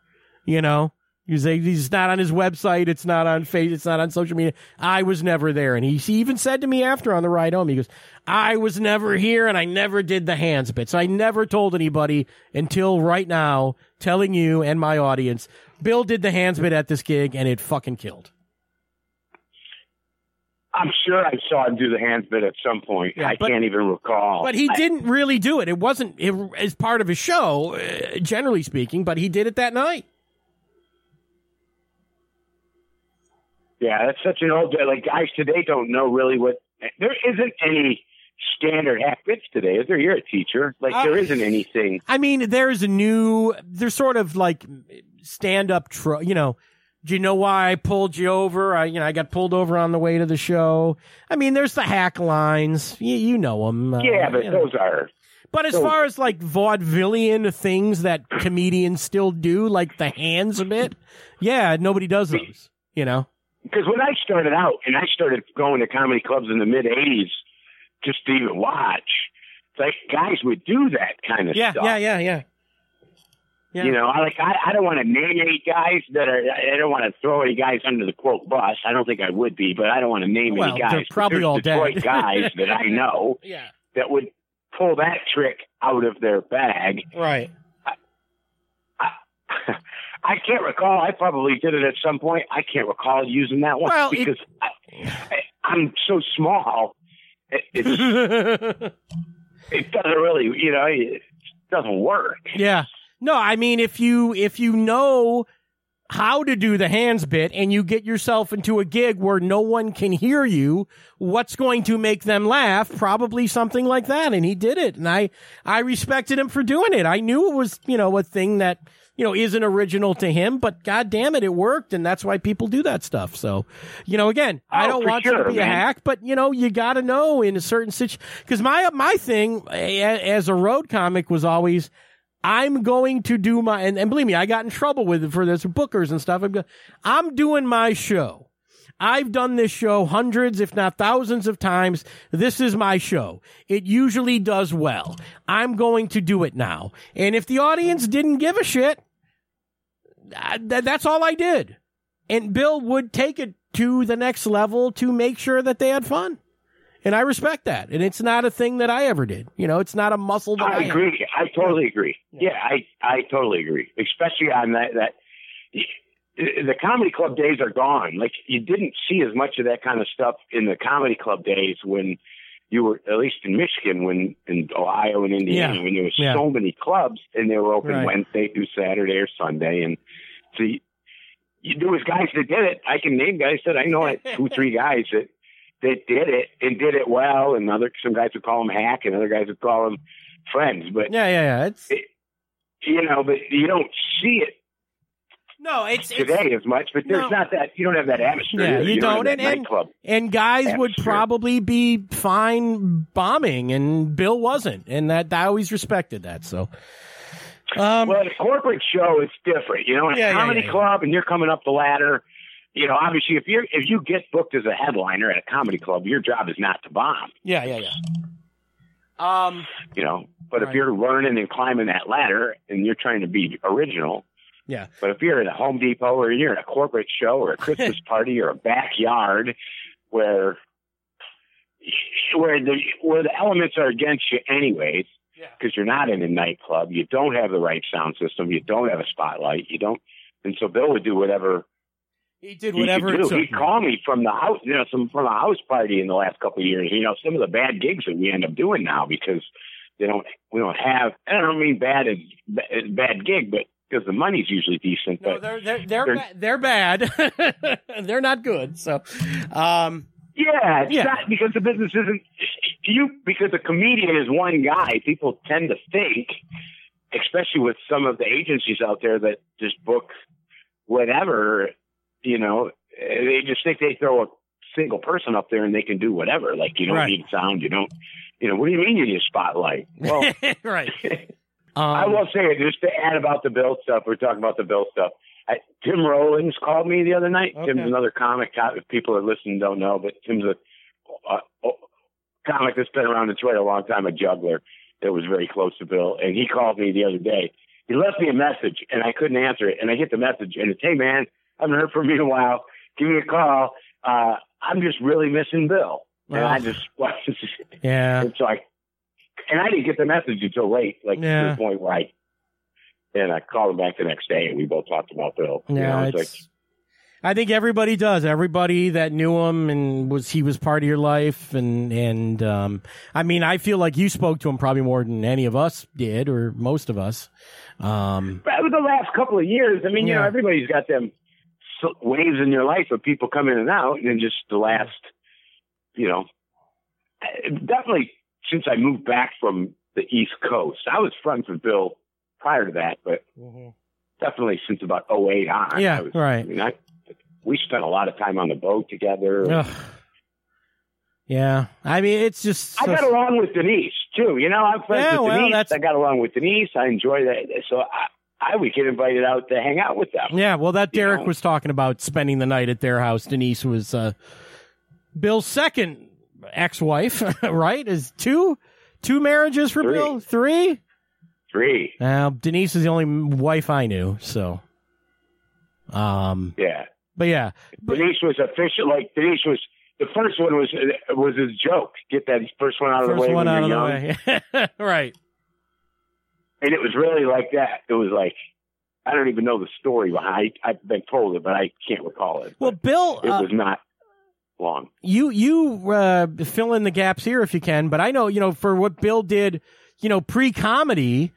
You know, say he's not on his website. It's not on face. It's not on social media. I was never there, and he, he even said to me after on the ride home, he goes, "I was never here, and I never did the hands bit. So I never told anybody until right now, telling you and my audience, Bill did the hands bit at this gig, and it fucking killed." I'm sure I saw him do the hands bit at some point. Yeah, I but- can't even recall. But he I- didn't really do it. It wasn't it, as part of his show, uh, generally speaking. But he did it that night. Yeah, that's such an old. Like guys today don't know really what. There isn't any standard half bits today, is there? You're a teacher. Like Uh, there isn't anything. I mean, there's a new. There's sort of like stand up. Tro- you know, do you know why I pulled you over? I you know I got pulled over on the way to the show. I mean, there's the hack lines. You, you know them. Uh, yeah, but those are. But as those- far as like vaudevillian things that comedians still do, like the hands a bit, yeah, nobody does those. You know. Because when I started out, and I started going to comedy clubs in the mid '80s, just to even watch, like guys would do that kind of Yeah, stuff. yeah, yeah, yeah. Yeah. You know, I like I, I don't want to name any guys that are. I don't want to throw any guys under the quote bus. I don't think I would be, but I don't want to name Well, any guys. they're probably all Detroit dead. guys that I know Yeah. that would pull that trick out of their bag. Right. I can't recall. I probably did it at some point. I can't recall using that one Well, it- because I, I, I'm so small. It, it's, it doesn't really, you know, it doesn't work. yeah. No, I mean if you if you know how to do the hands bit and you get yourself into a gig where no one can hear you, what's going to make them laugh? Probably something like that. And he did it. And I I respected him for doing it. I knew it was, you know, a thing that you know, isn't original to him, but god damn it, it worked, and that's why people do that stuff. So, you know, again, I Oh, don't for want you to be a hack, but you know, you got to know in a certain situation. Because my my thing as a road comic was always, I'm going to do my and, and believe me, I got in trouble with it for this bookers and stuff. I'm, I'm doing my show. I've done this show hundreds, if not thousands of times. This is my show. It usually does well. I'm going to do it now. And if the audience didn't give a shit, th- that's all I did. And Bill would take it to the next level to make sure that they had fun. And I respect that. And it's not a thing that I ever did. You know, it's not a muscle that I, I agree. I totally agree. Yeah, I I totally agree. Especially on that that the comedy club days are gone. Like you didn't see as much of that kind of stuff in the comedy club days when you were at least in Michigan, when in Ohio and Indiana, Yeah. when there was Yeah. so many clubs and they were open Right. Wednesday through Saturday or Sunday, and so you, you there was guys that did it. I can name guys that I know, like two, three guys that that did it and did it well, and other some guys would call them hack, and other guys would call them friends. But Yeah, yeah, yeah. It's you know, but you don't see it no, it's, it's today as much. But there's No. not that you don't have that atmosphere. Yeah, either. you don't, don't, have that and- and- nightclub. and guys would probably be fine bombing, and Bill wasn't, and that I always respected that. So, Um, Well, at a corporate show, is different. You know, in a Yeah, yeah, comedy yeah, yeah. club, and you're coming up the ladder. You know, obviously, if you're if you get booked as a headliner at a comedy club, your job is not to bomb. yeah, yeah, yeah. Um, You know, but Right. if you're learning and climbing that ladder, and you're trying to be original, yeah, but if you're at a Home Depot or you're at a corporate show or a Christmas party or a backyard where where the where the elements are against you anyways, Yeah. because you're not in a nightclub, you don't have the right sound system, you don't have a spotlight, you don't, and so Bill would do whatever he did he whatever could it took. He'd call me from the house, you know, some from a house party in the last couple of years. You know, some of the bad gigs that we end up doing now because they don't, we don't have. I don't mean bad as as bad gig, but because the money's usually decent. No, but they're they're they're they're- ba- they're bad. they're not good. So, um, Yeah, it's Yeah. not because the business isn't you because a comedian is one guy. People tend to think, especially with some of the agencies out there that just book whatever, you know, they just think they throw a single person up there and they can do whatever. Like you don't Right. need sound, you don't, you know, what do you mean you need a spotlight? Well, right. Um, I will say it just to add about the Bill stuff. We're talking about the Bill stuff. I, Tim Rollins called me the other night. Okay. Tim's another comic. co- If people are listening, don't know, but Tim's a, a, a comic that's been around Detroit a long time, a juggler that was very close to Bill. And he called me the other day. He left me a message, and I couldn't answer it. And I get the message, and it's, "Hey man, I haven't heard from you in a while. Give me a call. Uh, I'm just really missing Bill." And I just, yeah. and so I, and I didn't get the message until late, like Yeah. to the point where I, and I called him back the next day, and we both talked about Bill. You Yeah, know, it's, it's like, I think everybody does. Everybody that knew him and was he was part of your life, and and um, I mean, I feel like you spoke to him probably more than any of us did, or most of us. Um, but over the last couple of years, I mean, you know, everybody's got them waves in your life of people coming in and out, and just the last, you know, definitely since I moved back from the East Coast, I was friends with Bill prior to that, but mm-hmm. definitely since about 08 on. Yeah, I was, right. I mean, I, we spent a lot of time on the boat together. ugh. yeah, I mean, it's just I got along with Denise too. You know, I'm friends Yeah, with well, Denise. that's- I got along with Denise. I enjoy that. So I, I would get invited out to hang out with them. Yeah, well, that Derek know? was talking about spending the night at their house. Denise was uh, Bill's second ex-wife, right? Is two two marriages for Three. Bill? Three? Three. Uh, Denise is the only wife I knew. So, um, Yeah. but yeah, but, Denise was official. Like Denise was. The first one was was his joke. Get that first one out of the way. first one out of you're the way, right? And it was really like that. It was like I don't even know the story behind. I, I've been told it, but I can't recall it. Well, Bill, it uh, was not long. you you uh, fill in the gaps here if you can. But I know you know for what Bill did, you know, pre comedy,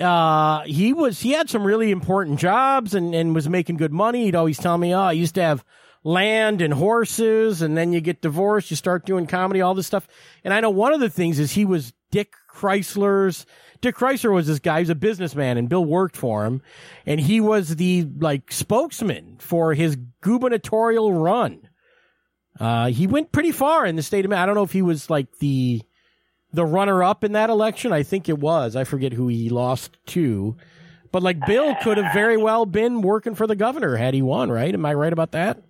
uh, he was he had some really important jobs and and was making good money. He'd always tell me, "Oh, I used to have land and horses, and then you get divorced, you start doing comedy, all this stuff." And I know one of the things is he was Dick Chrysler's. Dick Chrysler was this guy. He's a businessman, and Bill worked for him, and he was the like spokesman for his gubernatorial run. Uh, he went pretty far in the state of Maine. I don't know if he was like the the runner up in that election. I think it was. I forget who he lost to. But like Bill could have very well been working for the governor had he won, right? Am I right about that?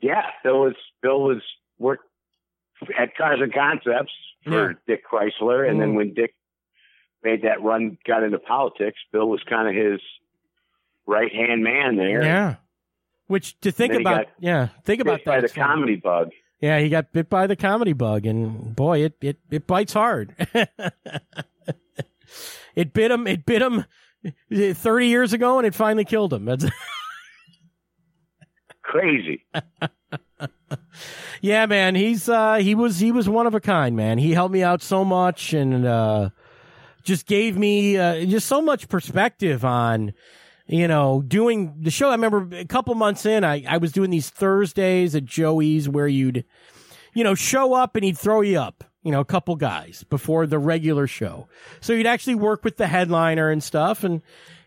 Yeah, Bill was Bill was worked at Cars and Concepts for Yeah. Dick Chrysler, and Mm. then when Dick made that run, got into politics, Bill was kind of his right hand man there. Yeah. Which to think about, yeah, think about Bit by the comedy bug. Yeah, he got bit by the comedy bug, and boy, it it it bites hard. it bit him. It bit him thirty years ago, and it finally killed him. That's Crazy. Yeah, man, he's uh he was he was one of a kind, man. He helped me out so much and uh just gave me uh, just so much perspective on you know doing the show. I remember a couple months in, I I was doing these Thursdays at Joey's where you'd you know show up and he'd throw you up. You know, a couple guys before the regular show. So you'd actually work with the headliner and stuff and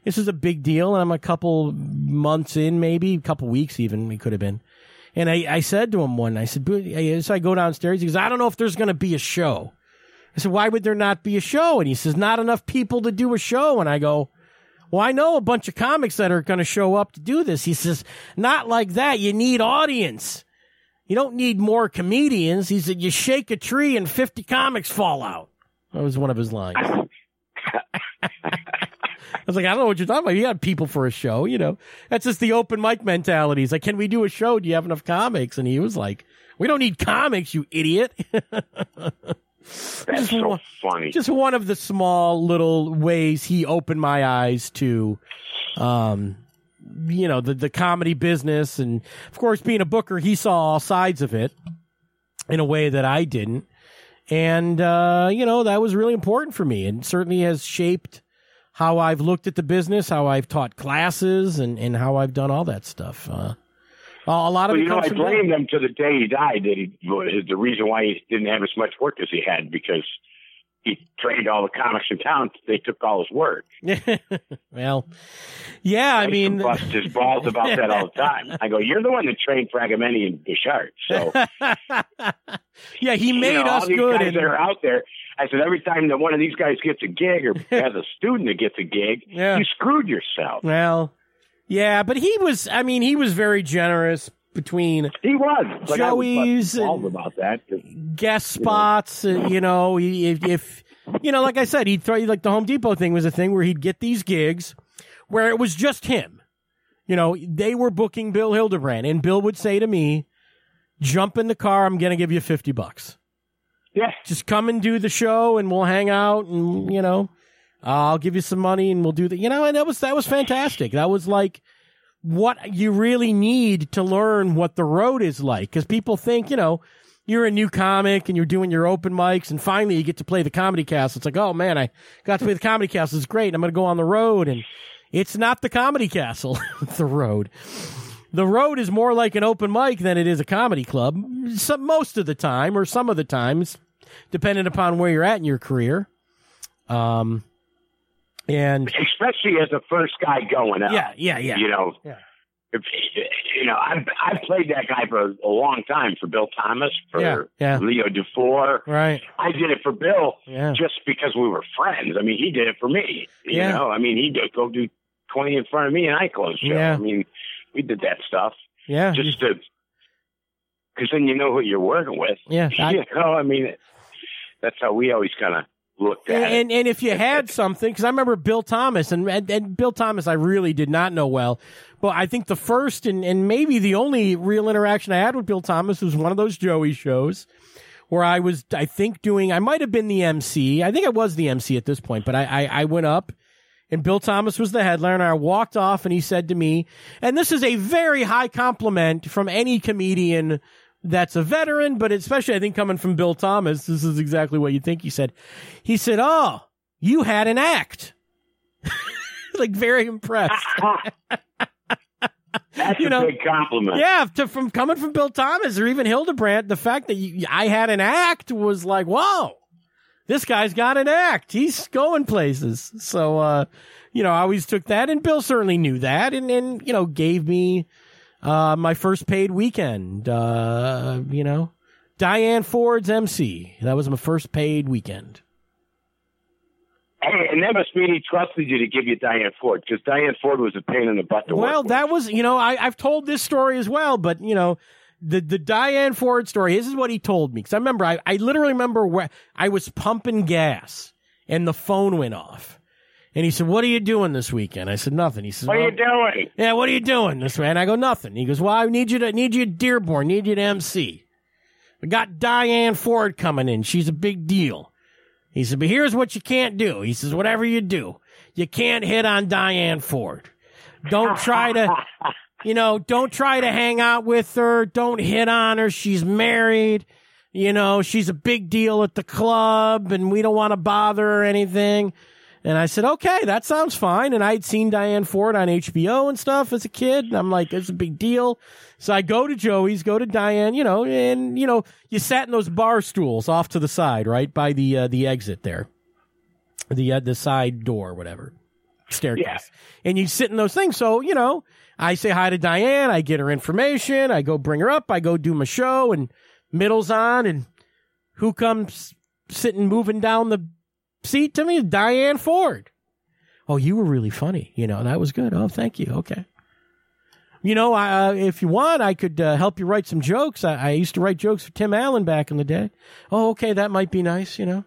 this is a big deal and I'm a couple months in maybe, a couple weeks even, it could have been. And I, I said to him one, I said, so I go downstairs. He goes, I don't know if there's going to be a show. I said, why would there not be a show? And he says, not enough people to do a show. And I go, well, I know a bunch of comics that are going to show up to do this. He says, not like that. You need audience. You don't need more comedians. He said, you shake a tree and 50 comics fall out. That was one of his lines. I was like, I don't know what you're talking about. You got people for a show, you know. That's just the open mic mentality. He's like, can we do a show? Do you have enough comics? And he was like, we don't need comics, you idiot. That's so funny. Just one of the small little ways he opened my eyes to, um, you know, the, the comedy business. And of course, being a booker, he saw all sides of it in a way that I didn't. And, uh, you know, that was really important for me and certainly has shaped how I've looked at the business, how I've taught classes, and, and how I've done all that stuff. Uh, a lot of well, you know, I from blamed him to the day he died. That he the reason why he didn't have as much work as he had because he trained all the comics in town. They took all his work. well, yeah, I, to mean, bust his balls about that all the time. I go, you're the one that trained Fragomeni and Bouchard. So yeah, he made you know, us all these good. guys and- that are out there. I said, every time that one of these guys gets a gig or has a student that gets a gig, Yeah. you screwed yourself. well, yeah, but he was. I mean, he was very generous between He was. But I was Joey's and- about that. guest spots. uh, You know, he- if, if you know, like I said, he'd throw you like the Home Depot thing was a thing where he'd get these gigs where it was just him. You know, they were booking Bill Hildebrand, and Bill would say to me, "Jump in the car. I'm going to give you fifty bucks. Yeah. Just come and do the show, and we'll hang out, and you know, I'll give you some money, and we'll do that. you know." And that was that was fantastic. That was like what you really need to learn what the road is like, because people think, you know you're a new comic and you're doing your open mics and finally you get to play the comedy castle. It's like, oh man, I got to play the comedy castle. It's great. I'm going to go on the road and it's not the comedy castle. it's the road. The road is more like an open mic than it is a comedy club. Some, most of the time or some of the times, depending upon where you're at in your career. Um, and Especially as a first guy going out. yeah, yeah, yeah. You know, Yeah. if, you know, I've I've played that guy for a long time for Bill Thomas, for Yeah, yeah. Leo Dufour. Right. I did it for Bill Yeah. just because we were friends. I mean, he did it for me. You know, I mean, he'd go do twenty in front of me and I closed show. Yeah. I mean, we did that stuff Yeah. just to because then you know who you're working with. Yeah. I- you know, I mean, that's how we always kind of looked at And, and and if you had something, because I remember Bill Thomas and, and and Bill Thomas, I really did not know well, but I think the first and and maybe the only real interaction I had with Bill Thomas was one of those Joey shows where I was, I think, doing. I might have been the MC. I think I was the MC at this point, but I I, I went up. And Bill Thomas was the headliner. And I walked off and he said to me, and this is a very high compliment from any comedian that's a veteran, but especially I think coming from Bill Thomas, this is exactly what you think he said. He said, Oh, you had an act. like very impressed. That's you a know, big compliment. Yeah, to, from coming from Bill Thomas or even Hildebrandt, the fact that you, I had an act was like, whoa, this guy's got an act. He's going places. So, uh, you know, I always took that, and Bill certainly knew that, and and you know, gave me uh, my first paid weekend. Uh, you know, Diane Ford's MC. That was my first paid weekend. Hey, and that must mean he trusted you to give you Diane Ford because Diane Ford was a pain in the butt to Well, that was, you know, I, I've told this story as well, but you know, the the Diane Ford story. This is what he told me because I remember, I, I literally remember where I was pumping gas and the phone went off, and he said, "What are you doing this weekend?" I said, "Nothing." He says, What are you doing? Yeah, what are you doing this way? And I go, "Nothing." He goes, "Well, I need you to need you at Dearborn, need you to MC. We got Diane Ford coming in. She's a big deal." He said, but here's what you can't do. He says, whatever you do, you can't hit on Diane Ford. Don't try to, you know, don't try to hang out with her. Don't hit on her. She's married. You know, she's a big deal at the club and we don't want to bother her or anything. And I said, okay, that sounds fine. And I'd seen Diane Ford on HBO and stuff as a kid. And I'm like, it's a big deal. So I go to Joey's, go to Diane, you know, and, you know, you sat in those bar stools off to the side, right? By the, uh, the exit there. The, uh, the side door, whatever. Staircase. Yeah. And you sit in those things. So, you know, I say hi to Diane. I get her information. I go bring her up. I go do my show and middle's on and who comes sitting moving down the seat to me? Diane Ford. Oh, you were really funny. You know, that was good. Oh, thank you. Okay. You know, uh, if you want, I could uh, help you write some jokes. I, I used to write jokes for Tim Allen back in the day. Oh, okay, that might be nice, you know.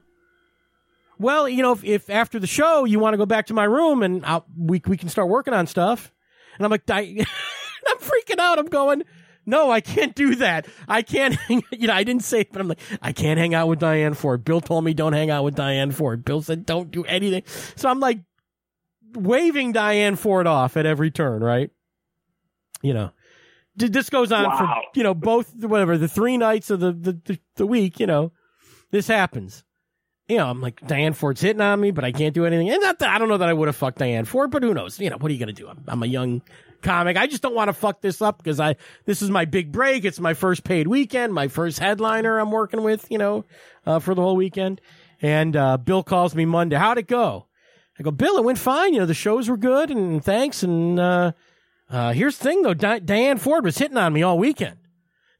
Well, you know, if, if after the show you want to go back to my room and I'll, we we can start working on stuff, and I'm like, I, I'm freaking out. I'm going, no, I can't do that. I can't. Hang, you know, I didn't say it, but I'm like, I can't hang out with Diane Ford. Bill told me don't hang out with Diane Ford. Bill said don't do anything. So I'm like waving Diane Ford off at every turn, right? You know, this goes on Wow. for you know both whatever the three nights of the, the the the week. You know, this happens. You know, I'm like Diane Ford's hitting on me, but I can't do anything. And not that I don't know that I would have fucked Diane Ford, but who knows? You know, what are you gonna do? I'm, I'm a young comic. I just don't want to fuck this up because I this is my big break. It's my first paid weekend, my first headliner I'm working with. You know, uh, for the whole weekend. And uh, Bill calls me Monday. How'd it go? I go, Bill, it went fine. You know, the shows were good, and thanks. And uh, uh, here's the thing, though. Di- Diane Ford was hitting on me all weekend.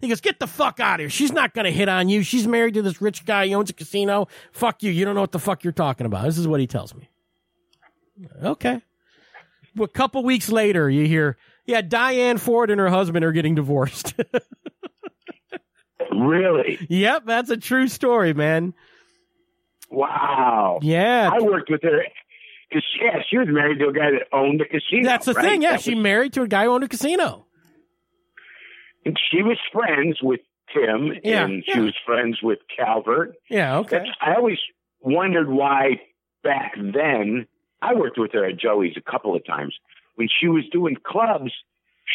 He goes, get the fuck out of here. She's not going to hit on you. She's married to this rich guy. He owns a casino. Fuck you. You don't know what the fuck you're talking about. This is what he tells me. Okay. A couple weeks later, you hear, yeah, Diane Ford and her husband are getting divorced. Really? yep, that's a true story, man. Wow. Yeah. I worked with her because yeah, she was married to a guy that owned a casino. That's the right? thing. Yeah, That she was- married to a guy who owned a casino. and she was friends with Tim, Yeah, and she yeah. was friends with Calvert. Yeah, okay. That's, I always wondered why back then I worked with her at Joey's a couple of times when she was doing clubs.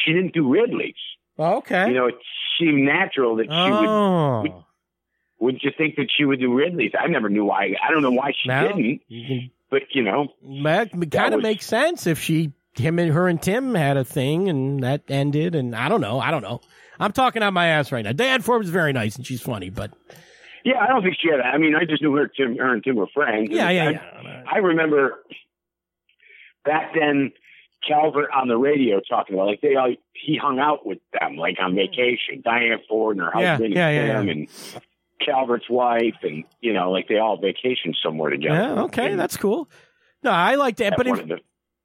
She didn't do Ridley's. Oh, okay. You know, it seemed natural that she would. oh. Wouldn't you think that she would do Ridley's? I never knew why. I don't know why she didn't, you but you know, can, that kind of was- makes sense if she, him and her and Tim had a thing and that ended. And I don't know. I don't know. I'm talking out my ass right now. Diane Ford is very nice and she's funny, but yeah, I don't think she had. I mean, I just knew her, Tim, her and Tim were friends. yeah, yeah, I, yeah. I remember back then Calvert on the radio talking about like they all he hung out with them like on vacation. Diane Ford and her Yeah, husband yeah, and yeah, and Calvert's wife and you know like they all vacationed somewhere together. Yeah, okay, And that's cool. No, I like that, but of the-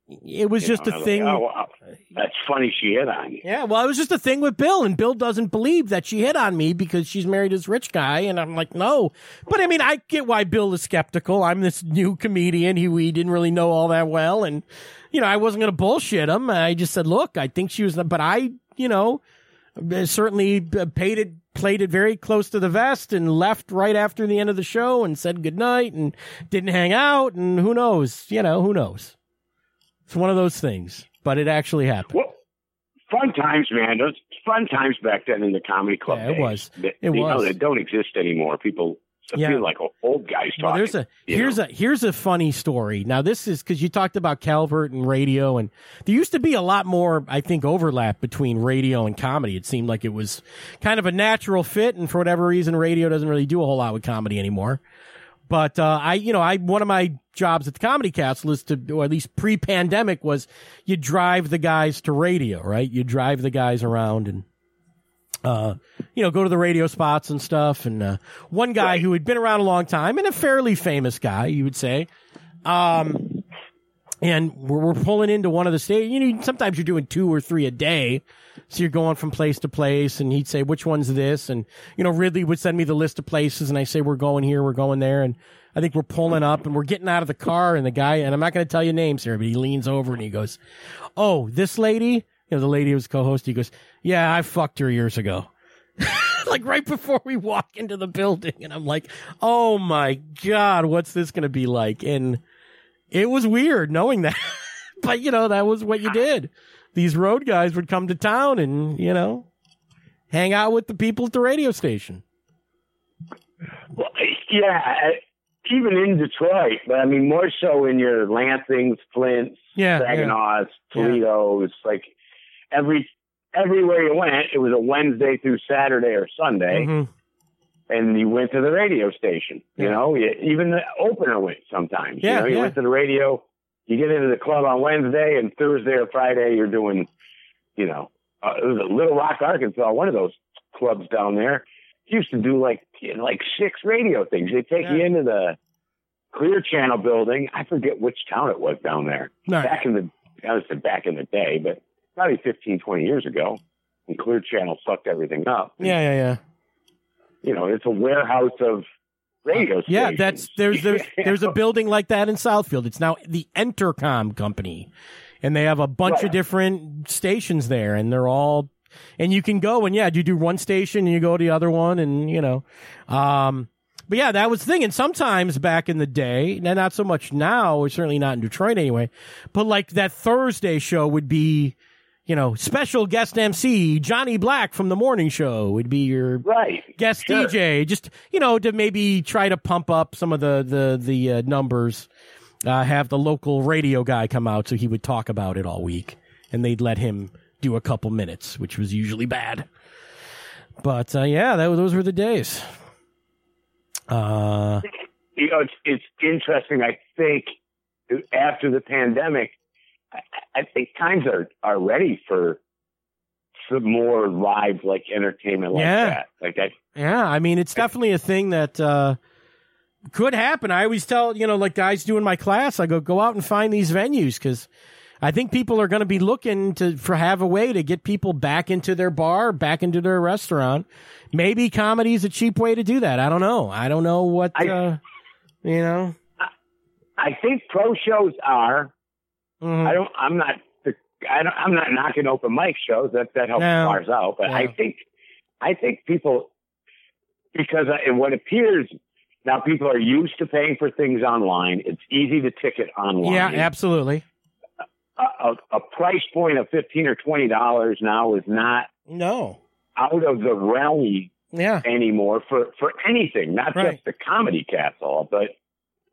it was you just know, a thing. Like, oh, wow. Uh, that's funny. She hit on you. Yeah, well, it was just a thing with Bill, and Bill doesn't believe that she hit on me because she's married to this rich guy, and I'm like, no. But I mean, I get why Bill is skeptical. I'm this new comedian who we didn't really know all that well, and you know, I wasn't going to bullshit him. I just said, look, I think she was, but I, you know, uh, certainly uh, paid it, played it very close to the vest, and left right after the end of the show, and said goodnight, and didn't hang out, and who knows, you know, who knows. It's one of those things, but it actually happened. Well, fun times, man. Those fun times back then in the comedy club. Yeah, it days. was. That, It you was. Know, that don't exist anymore. People Yeah. feel like old guys talking. Well, there's a here's know. a here's a funny story. Now this is because you talked about Calvert and radio, and there used to be a lot more, I think, overlap between radio and comedy. It seemed like it was kind of a natural fit, and for whatever reason, radio doesn't really do a whole lot with comedy anymore. But uh, I, you know, I one of my jobs at the Comedy Castle is to, or at least pre-pandemic, was you drive the guys to radio, right? You drive the guys around and uh, you know, go to the radio spots and stuff. And uh, one guy who had been around a long time and a fairly famous guy, you would say. Um, and we're, we're pulling into one of the states. You know, sometimes you're doing two or three a day. So you're going from place to place, and he'd say, which one's this? And, you know, Ridley would send me the list of places, and I say, we're going here, we're going there. And I think we're pulling up, and we're getting out of the car, and the guy, and I'm not going to tell you names here, but he leans over and he goes, Oh, this lady? You know, the lady who was co host, he goes, Yeah, I fucked her years ago like right before we walk into the building and I'm like, "Oh my god, what's this going to be like?" And it was weird knowing that. but you know, that was what you did. These road guys would come to town and, you know, hang out with the people at the radio station. Well, yeah, even in Detroit, but I mean more so in your Lansings, Flints, Yeah. yeah. Saginaw's, Toledo's, like every everywhere you went, it was a Wednesday through Saturday or Sunday, Mhm. And you went to the radio station. You Yeah. know, you, even the opener went sometimes. Yeah, you know, you yeah. went to the radio. You get into the club on Wednesday, and Thursday or Friday, you're doing, you know, uh, it was a Little Rock, Arkansas, one of those clubs down there. used to do like like six radio things. They take you into the Clear Channel building. I forget which town it was down there. Right. Back in the I was back in the day, but probably 15, 20 years ago. And Clear Channel sucked everything up. Yeah, yeah, yeah. You know, it's a warehouse of radio stations. Yeah, that's there's there's there's a building like that in Southfield. It's now the Entercom company, and they have a bunch of different stations there, and they're all, and you can go and yeah, you do one station and you go to the other one, and you know, um, but yeah, that was the thing. And sometimes back in the day, now not so much now, or certainly not in Detroit anyway, but like that Thursday show would be. You know, special guest MC Johnny Black from the morning show would be your right. guest Sure. DJ, just you know, to maybe try to pump up some of the the the uh, numbers. Uh, have the local radio guy come out so he would talk about it all week, and they'd let him do a couple minutes, which was usually bad. But uh, yeah, that, those were the days. Uh, you know, it's it's interesting. I think after the pandemic, I, I think times are are ready for some more live like entertainment like Yeah. that. Like that. Yeah, I mean, it's definitely a thing that uh, could happen. I always tell, you know, like guys doing my class, I go, go out and find these venues because I think people are going to be looking to for have a way to get people back into their bar, back into their restaurant. Maybe comedy is a cheap way to do that. I don't know. I don't know what, I- uh, you know. I think pro shows are. Mhm. I don't. I'm not. I don't, I'm not knocking open mic shows. That that helps No. bars out. But Yeah. I think, I think people, because I, and what appears now, people are used to paying for things online. It's easy to ticket online. Yeah, absolutely. a, a, a price point of fifteen or twenty dollars now is not No. out of the realm Yeah. anymore for for anything, not Right. just the comedy castle, but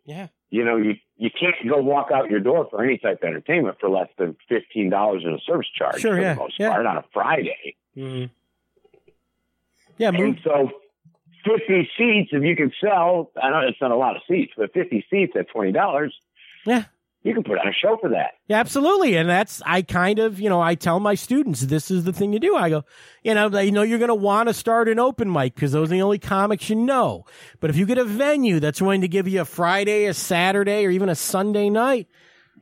Yeah. you know you you can't go walk out your door for any type of entertainment for less than fifteen dollars in a service charge Sure, for yeah, the most yeah. part on a Friday. Mhm. Yeah. Move. And so fifty seats, if you can sell, I know it's not a lot of seats, but fifty seats at twenty dollars, Yeah. You can put on a show for that. Yeah, absolutely. And that's, I kind of, you know, I tell my students, this is the thing to do. I go, you know, they know you're going to want to start an open mic because those are the only comics you know. But if you get a venue that's willing to give you a Friday, a Saturday, or even a Sunday night,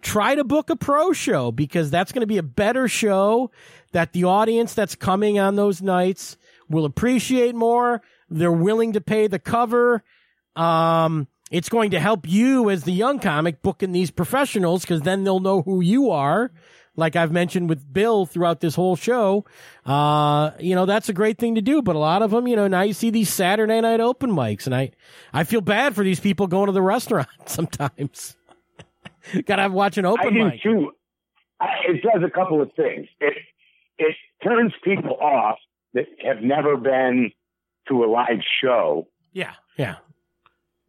try to book a pro show because that's going to be a better show that the audience that's coming on those nights will appreciate more. They're willing to pay the cover. Um, it's going to help you as the young comic booking these professionals because then they'll know who you are. Like I've mentioned with Bill throughout this whole show, uh, you know, that's a great thing to do. But a lot of them, you know, now you see these Saturday night open mics and I, I feel bad for these people going to the restaurant sometimes. Gotta have watch an open I do mic. too. I, it does a couple of things. It it turns people off that have never been to a live show, Yeah, yeah,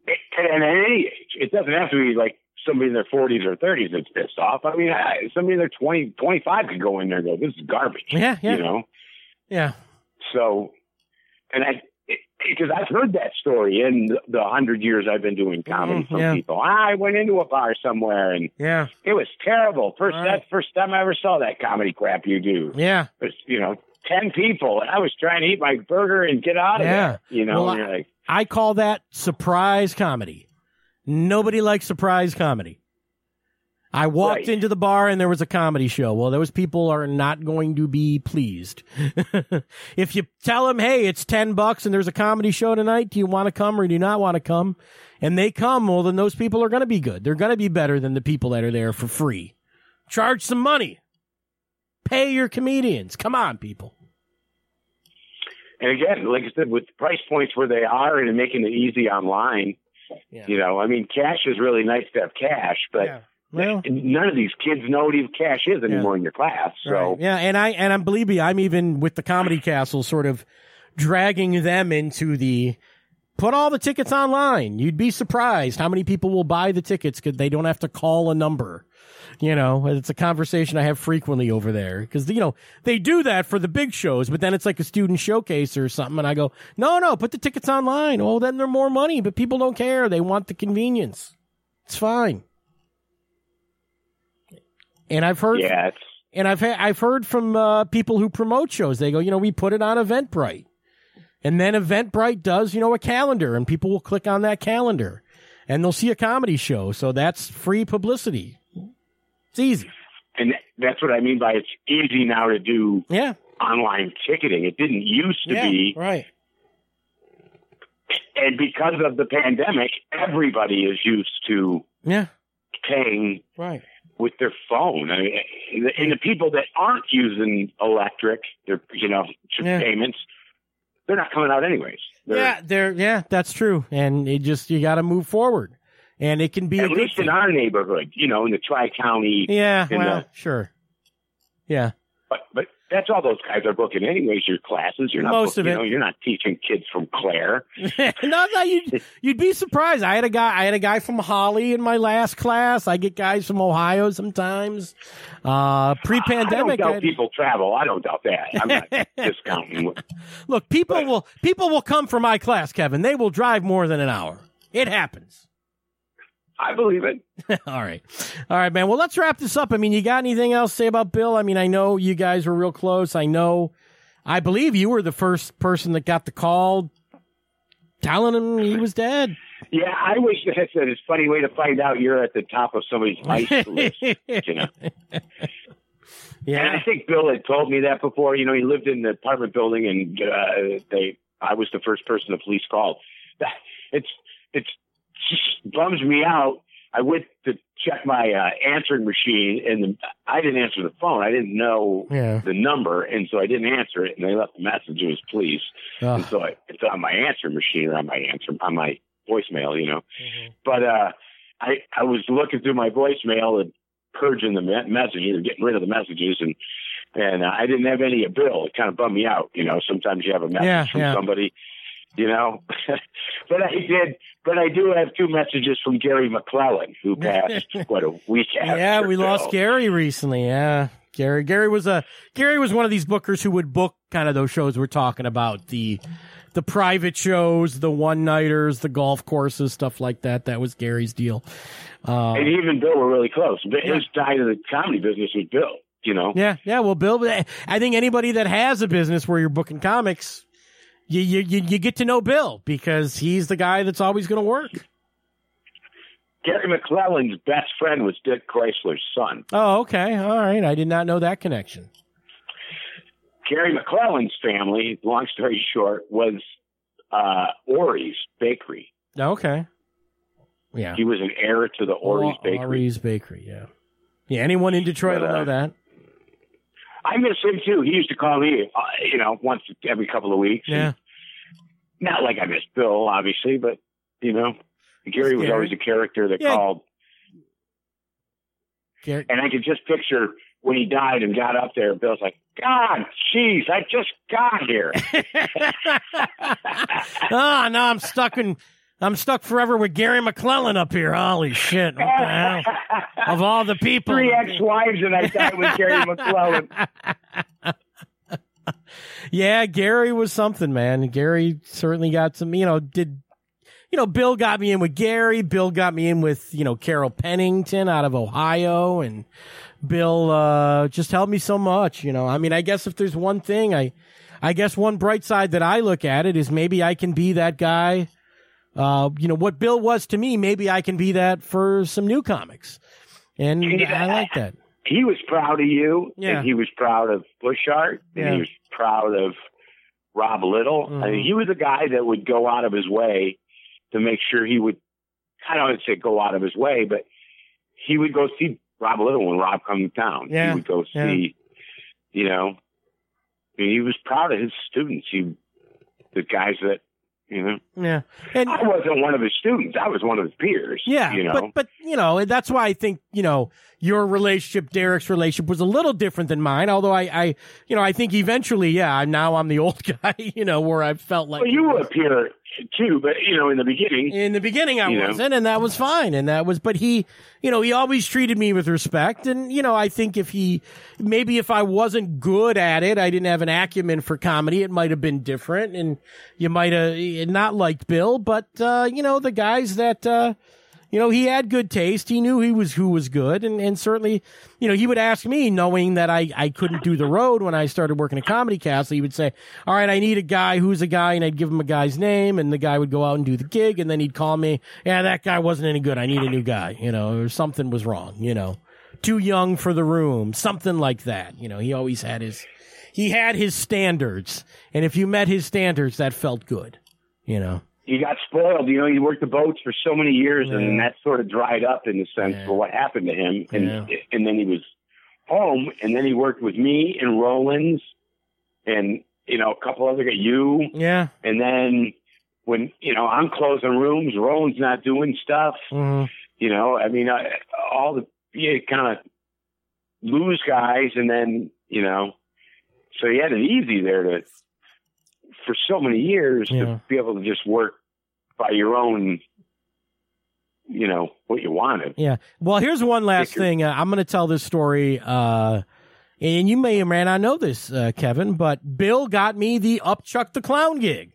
and at any age. It doesn't have to be like somebody in their 40s or 30s that's pissed off. I mean, somebody in their 20, 25 could go in there and go, "This is garbage." yeah, yeah, You know. yeah. So, and I. Because I've heard that story in the, the hundred years I've been doing comedy Mhm, from yeah. people. I went into a bar somewhere and Yeah, it was terrible. First, Right. that's first time I ever saw that comedy crap you do. yeah. There's, you know, 10 people, and I was trying to eat my burger and get out of Yeah. there. You know, Well, and you're like, I call that surprise comedy. Nobody likes surprise comedy. I walked Right. into the bar and there was a comedy show. Well, those people are not going to be pleased. if you tell them, hey, it's 10 bucks and there's a comedy show tonight, do you want to come or do you not want to come? And they come, well, then those people are going to be good. They're going to be better than the people that are there for free. Charge some money. Pay your comedians. Come on, people. And again, like I said, with price points where they are and making it easy online, Yeah. you know, I mean, cash is really nice to have cash, but Yeah. Well, none of these kids know what even cash is anymore in your class. So, Right. Yeah, and I and I believe me, I'm even with the Comedy Castle, sort of dragging them into the put all the tickets online. You'd be surprised how many people will buy the tickets because they don't have to call a number. You know, it's a conversation I have frequently over there because you know they do that for the big shows, but then it's like a student showcase or something, and I go, no, no, put the tickets online. Oh, then they're more money, but people don't care. They want the convenience. It's fine. And I've heard yeah, and I've ha- I've heard from uh, people who promote shows. They go, you know, we put it on Eventbrite, And then Eventbrite does, you know, a calendar and people will click on that calendar and they'll see a comedy show. So that's free publicity. It's easy. And that's what I mean by it's easy now to do Yeah. online ticketing. It didn't used to yeah. be. Right. And because of the pandemic, everybody is used to Yeah. paying Right. with their phone. I mean, and the people that aren't using electric, they're, you know, Yeah. payments, they're not coming out anyways. Yeah, they're, Yeah. There. Yeah. That's true. And it just, you got to move forward and it can be At least in our neighborhood, you know, in the Tri County. Yeah. Well, the- sure. Yeah. But but that's all those guys are booking anyways. Your classes, you're not Most booking, of it. You know, you're not teaching kids from Claire. no, no, you'd, you'd be surprised. I had a guy, I had a guy from Holly in my last class. I get guys from Ohio sometimes. Uh, I don't pre-pandemic. doubt people travel. I don't doubt that. I'm not discounting. look, people But- will, people will come for my class, Kevin. They will drive more than an hour. It happens. I believe it. All right. All right, man. Well, let's wrap this up. I mean, you got anything else to say about Bill? I mean, I know you guys were real close. I know, I believe you were the first person that got the call telling him he was dead. Yeah, I wish that's a funny way to find out you're at the top of somebody's ice list. You know. Yeah. And. I think Bill had told me that before. You know, he lived in the apartment building, and uh, they. I was the first person the police called. It's it's bums me out. I went to check my uh, answering machine, and the, I didn't answer the phone. I didn't know Yeah. the number, and so I didn't answer it. And they left the message. It was police, and so I, it's on my answering machine or on my answer on my voicemail. You know, Mm-hmm. but uh, I I was looking through my voicemail and purging the me- messages, getting rid of the messages, and and uh, I didn't have any of Bill. It kind of bummed me out. You know, sometimes you have a message Yeah, from yeah. somebody, you know. but I did. But I do have two messages from Gary McClellan, who passed what a week after. Yeah, we lost Gary recently. Yeah. Gary Gary was a Gary was one of these bookers who would book kind of those shows we're talking about the the private shows, the one nighters, the golf courses, stuff like that. That was Gary's deal. Uh, And even Bill were really close. But his side of the comedy business was Bill. You know. yeah, yeah. Well, Bill, I think anybody that has a business where you're booking comics, you you you, you get to know Bill because he's the guy that's always going to work. Gary McClellan's best friend was Dick Chrysler's son. Oh, okay, all right. I did not know that connection. Gary McClellan's family, long story short, was uh, Awrey's Bakery. Okay. Yeah. He was an heir to the Awrey's Bakery. Awrey's Bakery, yeah. Yeah, anyone in Detroit But, will know uh, that. I miss him too. He used to call me, uh, you know, once every couple of weeks. Yeah. Not like I miss Bill, obviously, but you know, Gary was always a character that Yeah. called, Gary, and I could just picture when he died and got up there. Bill's like, "God, jeez, I just got here." oh, no, I'm stuck in. I'm stuck forever with Gary McClellan up here. Holy shit! What the hell? Of all the people, Three ex-wives, and I died with Gary McClellan. yeah, Gary was something, man. Gary certainly got some. You know, did you know? Bill got me in with Gary. Bill got me in with you know Carol Pennington out of Ohio, and Bill uh, just helped me so much. You know, I mean, I guess if there's one thing, I, I guess one bright side that I look at it is maybe I can be that guy. Uh, you know what Bill was to me. Maybe I can be that for some new comics, and I like that. he was proud of you, Yeah. and he was proud of Bushart, and Yeah. he was proud of Rob Little. I mean, Mhm. he was a guy that would go out of his way to make sure he would. I don't want to say go out of his way, but he would go see Rob Little when Rob come to town. Yeah. He would go see, you know, I mean, he was proud of his students. He, the guys that, you know, Yeah, and I wasn't one of his students. I was one of his peers. Yeah, you know. but but you know that's why I think you know your relationship, Derek's relationship, was a little different than mine. Although I, I you know, I think eventually, yeah, now I'm the old guy, you know, where I felt like well, you were a peer too, but you know, in the beginning, in the beginning I wasn't, and that was fine, and that was. But he, you know, he always treated me with respect, and you know, I think if he, maybe if I wasn't good at it, I didn't have an acumen for comedy, it might have been different, and you might have not liked Bill, but uh, you know, the guys that. uh you know, he had good taste. He knew he was who was good, and and certainly, you know, he would ask me, knowing that I I couldn't do the road when I started working at Comedy Castle. He would say, "All right, I need a guy who's a guy," and I'd give him a guy's name, and the guy would go out and do the gig, and then he'd call me, "Yeah, that guy wasn't any good. I need a new guy," you know, or something was wrong, you know, too young for the room, something like that. You know, he always had his he had his standards, and if you met his standards, that felt good, you know. He got spoiled. You know, he worked the boats for so many years, Yeah. and that sort of dried up in the sense Yeah. for what happened to him. And Yeah. and then he was home, and then he worked with me and Rollins, and you know a couple other guys, you, Yeah. and then when you know I'm closing rooms, Rollins not doing stuff. hmm You know, I mean, I, all the you kind of lose guys, and then you know, so he had it easy there to for so many years Yeah. to be able to just work by your own, you know, what you wanted. Yeah. Well, here's one last your- thing. Uh, I'm going to tell this story, uh, and you may or may not know this, uh, Kevin, but Bill got me the Upchuck the Clown gig.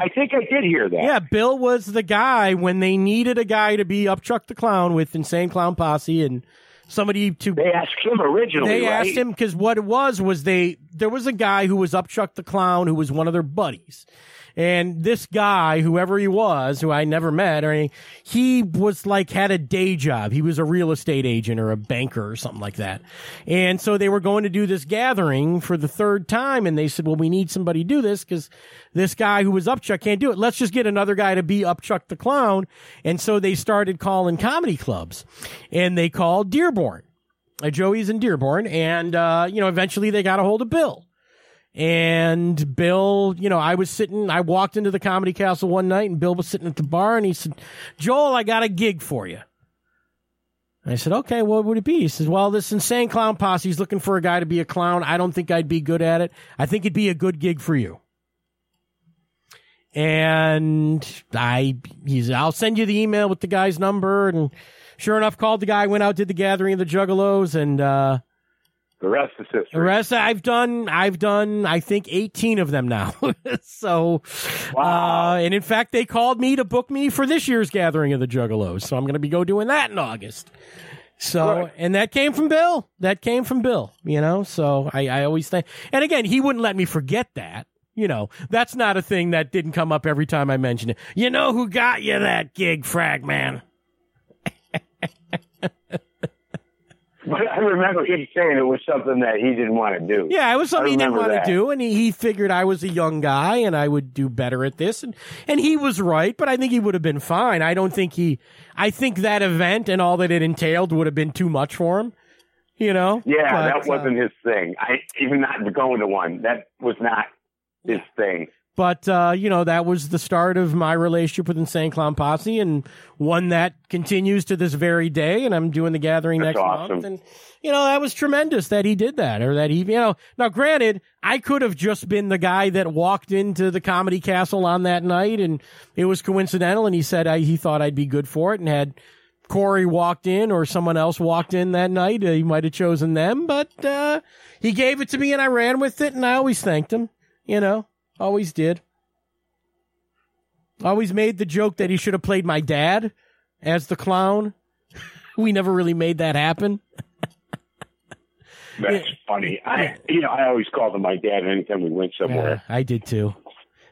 I think I did hear that. Yeah, Bill was the guy when they needed a guy to be Upchuck the Clown with Insane Clown Posse and somebody to They asked him originally. they right? asked him because what it was was they there was a guy who was Upchuck the Clown who was one of their buddies. And this guy, whoever he was, who I never met or anything, he was like had a day job. He was a real estate agent or a banker or something like that. And so they were going to do this gathering for the third time. And they said, well, we need somebody to do this because this guy who was Upchuck can't do it. Let's just get another guy to be Upchuck the Clown. And so they started calling comedy clubs and they called Dearborn uh, Joey's in Dearborn, and uh, you know, eventually they got a hold of Bill. And Bill, you know, I was sitting, I walked into the comedy castle one night and Bill was sitting at the bar and he said, Joel, I got a gig for you. I said, okay, what would it be? He says, well, this insane clown posse is looking for a guy to be a clown. I don't think I'd be good at it. I think it'd be a good gig for you. And I, he's, I'll send you the email with the guy's number. And sure enough, called the guy, went out, did the gathering of the Juggalos, and uh, The rest is history. the rest I've done, I've done, I think, 18 of them now. so, Wow. uh, and in fact, they called me to book me for this year's gathering of the Juggalos. So I'm going to be go doing that in August. So, Good. and that came from Bill. That came from Bill, you know? So I, I always think, and again, he wouldn't let me forget that. You know, that's not a thing that didn't come up every time I mentioned it. You know who got you that gig, Fragman? But I remember him saying it was something that he didn't want to do. Yeah, it was something he didn't want to do, and he, he figured I was a young guy and I would do better at this, and and he was right, but I think he would have been fine. I don't think he, I think that event and all that it entailed would have been too much for him, you know. Yeah, But, that uh, wasn't his thing. I even not going to one. That was not his thing. But uh, you know, that was the start of my relationship with Insane Clown Posse, and one that continues to this very day. And I'm doing the gathering That's next awesome. month, and you know, that was tremendous that he did that, or that he, you know. Now, granted, I could have just been the guy that walked into the Comedy Castle on that night, and it was coincidental, and he said I, he thought I'd be good for it, and had Corey walked in or someone else walked in that night, uh, he might have chosen them, but uh, he gave it to me, and I ran with it, and I always thanked him. You know, always did. Always made the joke that he should have played my dad as the clown. we never really made that happen. That's funny. I, you know, I always called him my dad anytime we went somewhere. Yeah, I did too.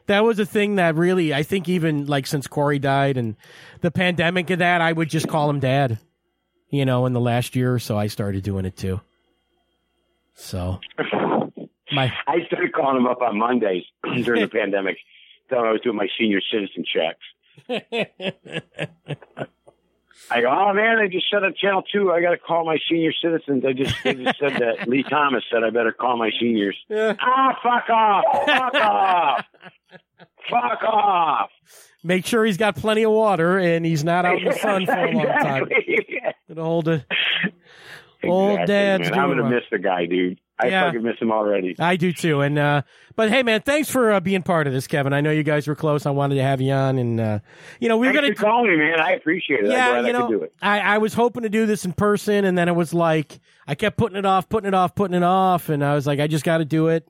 That was a thing that really, I think, even like since Corey died and the pandemic of that, I would just call him dad. You know, in the last year or so, I started doing it too. So my I started calling him up on Mondays during the pandemic, telling him I was doing my senior citizen checks. I go, oh man, they just shut up Channel Two. I got to call my senior citizens. I just, they just said that Lee Thomas said I better call my seniors. Yeah. Ah, fuck off! Fuck off! Fuck off! make sure he's got plenty of water and he's not out in the sun for a long time. Exactly. It'll hold Old Exactly, dad's man. I'm gonna miss the guy, dude. I Yeah. fucking miss him already. I do too. And uh but hey man, thanks for uh, being part of this, Kevin. I know you guys were close. I wanted to have you on and uh you know, we are for call me, man. I appreciate it. Yeah, I'm glad you I know, could do it. I, I was hoping to do this in person, and then it was like I kept putting it off, putting it off, putting it off, and I was like, I just got to do it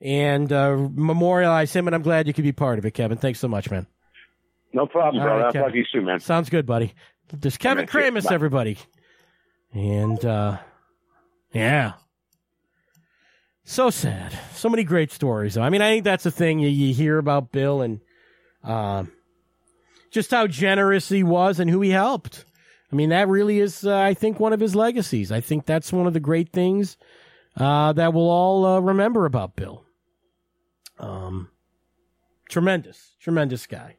and uh, memorialize him. And I'm glad you could be part of it, Kevin. Thanks so much, man. No problem, All brother. right, I'll Kevin. talk to you soon, man. Sounds good, buddy. There's Kevin. Kramus, everybody. And uh yeah. So sad. So many great stories. I mean, I think that's the thing you, you hear about Bill and um just how generous he was and who he helped. I mean, that really is, uh, I think, one of his legacies. I think that's one of the great things uh, that we'll all uh, remember about Bill. Um, tremendous, tremendous guy.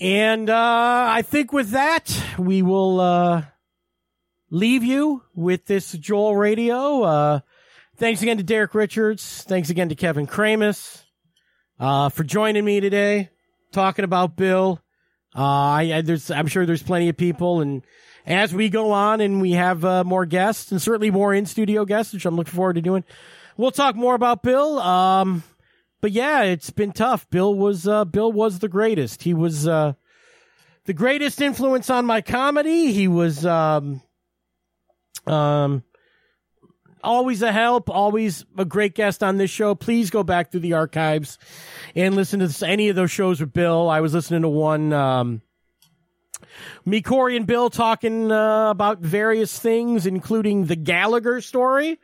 And uh, I think with that, we will uh, leave you with this Joel Radio. Thanks again to Derek Richards. Thanks again to Kevin Kramus uh, for joining me today, talking about Bill. Uh, I, I, there's, I'm sure there's plenty of people, and as we go on and we have uh, more guests, and certainly more in studio guests, which I'm looking forward to doing, we'll talk more about Bill. Um, but yeah, it's been tough. Bill was uh, Bill was the greatest. He was uh, the greatest influence on my comedy. He was um, um, always a help, always a great guest on this show. Please go back through the archives and listen to this, any of those shows with Bill. I was listening to one. Um, me, Corey, and Bill talking uh, about various things, including the Gallagher story.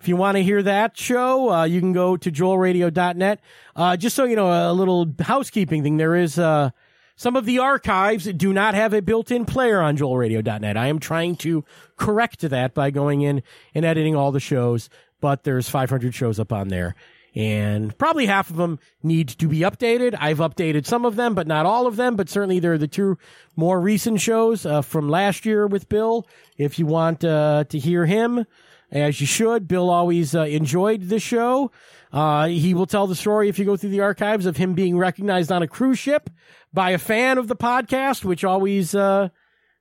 If you want to hear that show, uh, you can go to joelradio.net. Uh, just so you know, a little housekeeping thing. There is, uh, some of the archives do not have a built-in player on joelradio.net. I am trying to correct that by going in and editing all the shows, but there's 500 shows up on there. And probably half of them need to be updated. I've updated some of them, but not all of them. But certainly there are the two more recent shows uh, from last year with Bill. If you want uh, to hear him, as you should. Bill always uh, enjoyed the show. Uh, he will tell the story if you go through the archives of him being recognized on a cruise ship by a fan of the podcast, which always, uh,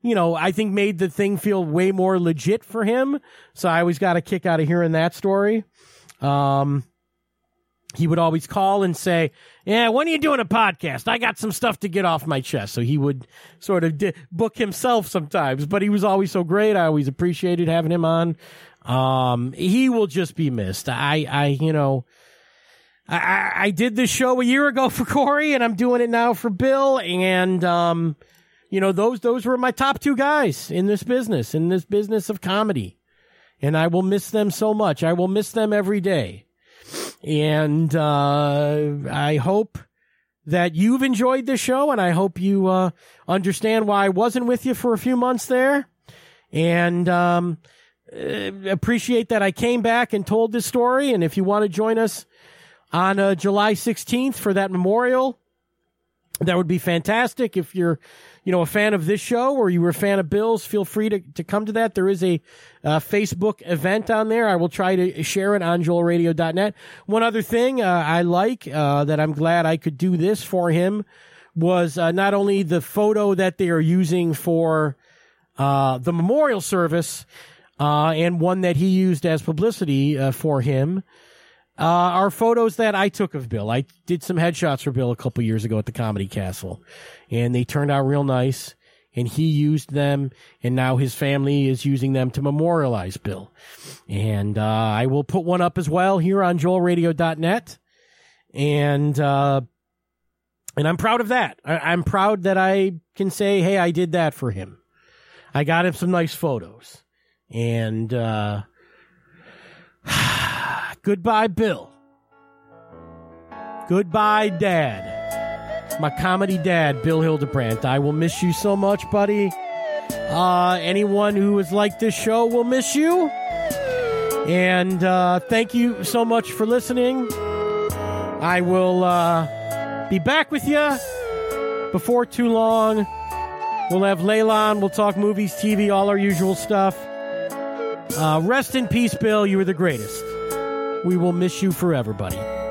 you know, I think made the thing feel way more legit for him. So I always got a kick out of hearing that story. Um, he would always call and say, "Yeah, when are you doing a podcast? I got some stuff to get off my chest." So he would sort of di- book himself sometimes, but he was always so great. I always appreciated having him on. Um, he will just be missed. I, I, you know, I, I, did this show a year ago for Corey, and I'm doing it now for Bill, and um, you know, those those were my top two guys in this business, in this business of comedy, and I will miss them so much. I will miss them every day. And uh, I hope that you've enjoyed the show, and I hope you uh, understand why I wasn't with you for a few months there. And um, uh, appreciate that I came back and told this story. And if you want to join us on uh, July 16th for that memorial, that would be fantastic. If you're, you know, a fan of this show or you were a fan of Bill's, feel free to, to come to that. There is a uh, Facebook event on there. I will try to share it on joelradio.net. One other thing uh, I like uh, that I'm glad I could do this for him was uh, not only the photo that they are using for uh, the memorial service and one that he used as publicity for him uh, are photos that I took of Bill. I did some headshots for Bill a couple years ago at the Comedy Castle, and they turned out real nice. And he used them, and now his family is using them to memorialize Bill. And uh, I will put one up as well here on JoelRadio.net. And uh, and I'm proud of that. I, I'm proud that I can say, "Hey, I did that for him." I got him some nice photos, and uh, Goodbye, Bill. Goodbye, Dad. My comedy dad, Bill Hildebrandt. I will miss you so much, buddy. Uh, anyone who has liked this show will miss you. And uh, thank you so much for listening. I will uh, be back with you before too long. We'll have Leylon. We'll talk movies, TV, all our usual stuff. Uh, rest in peace, Bill. You were the greatest. We will miss you forever, buddy.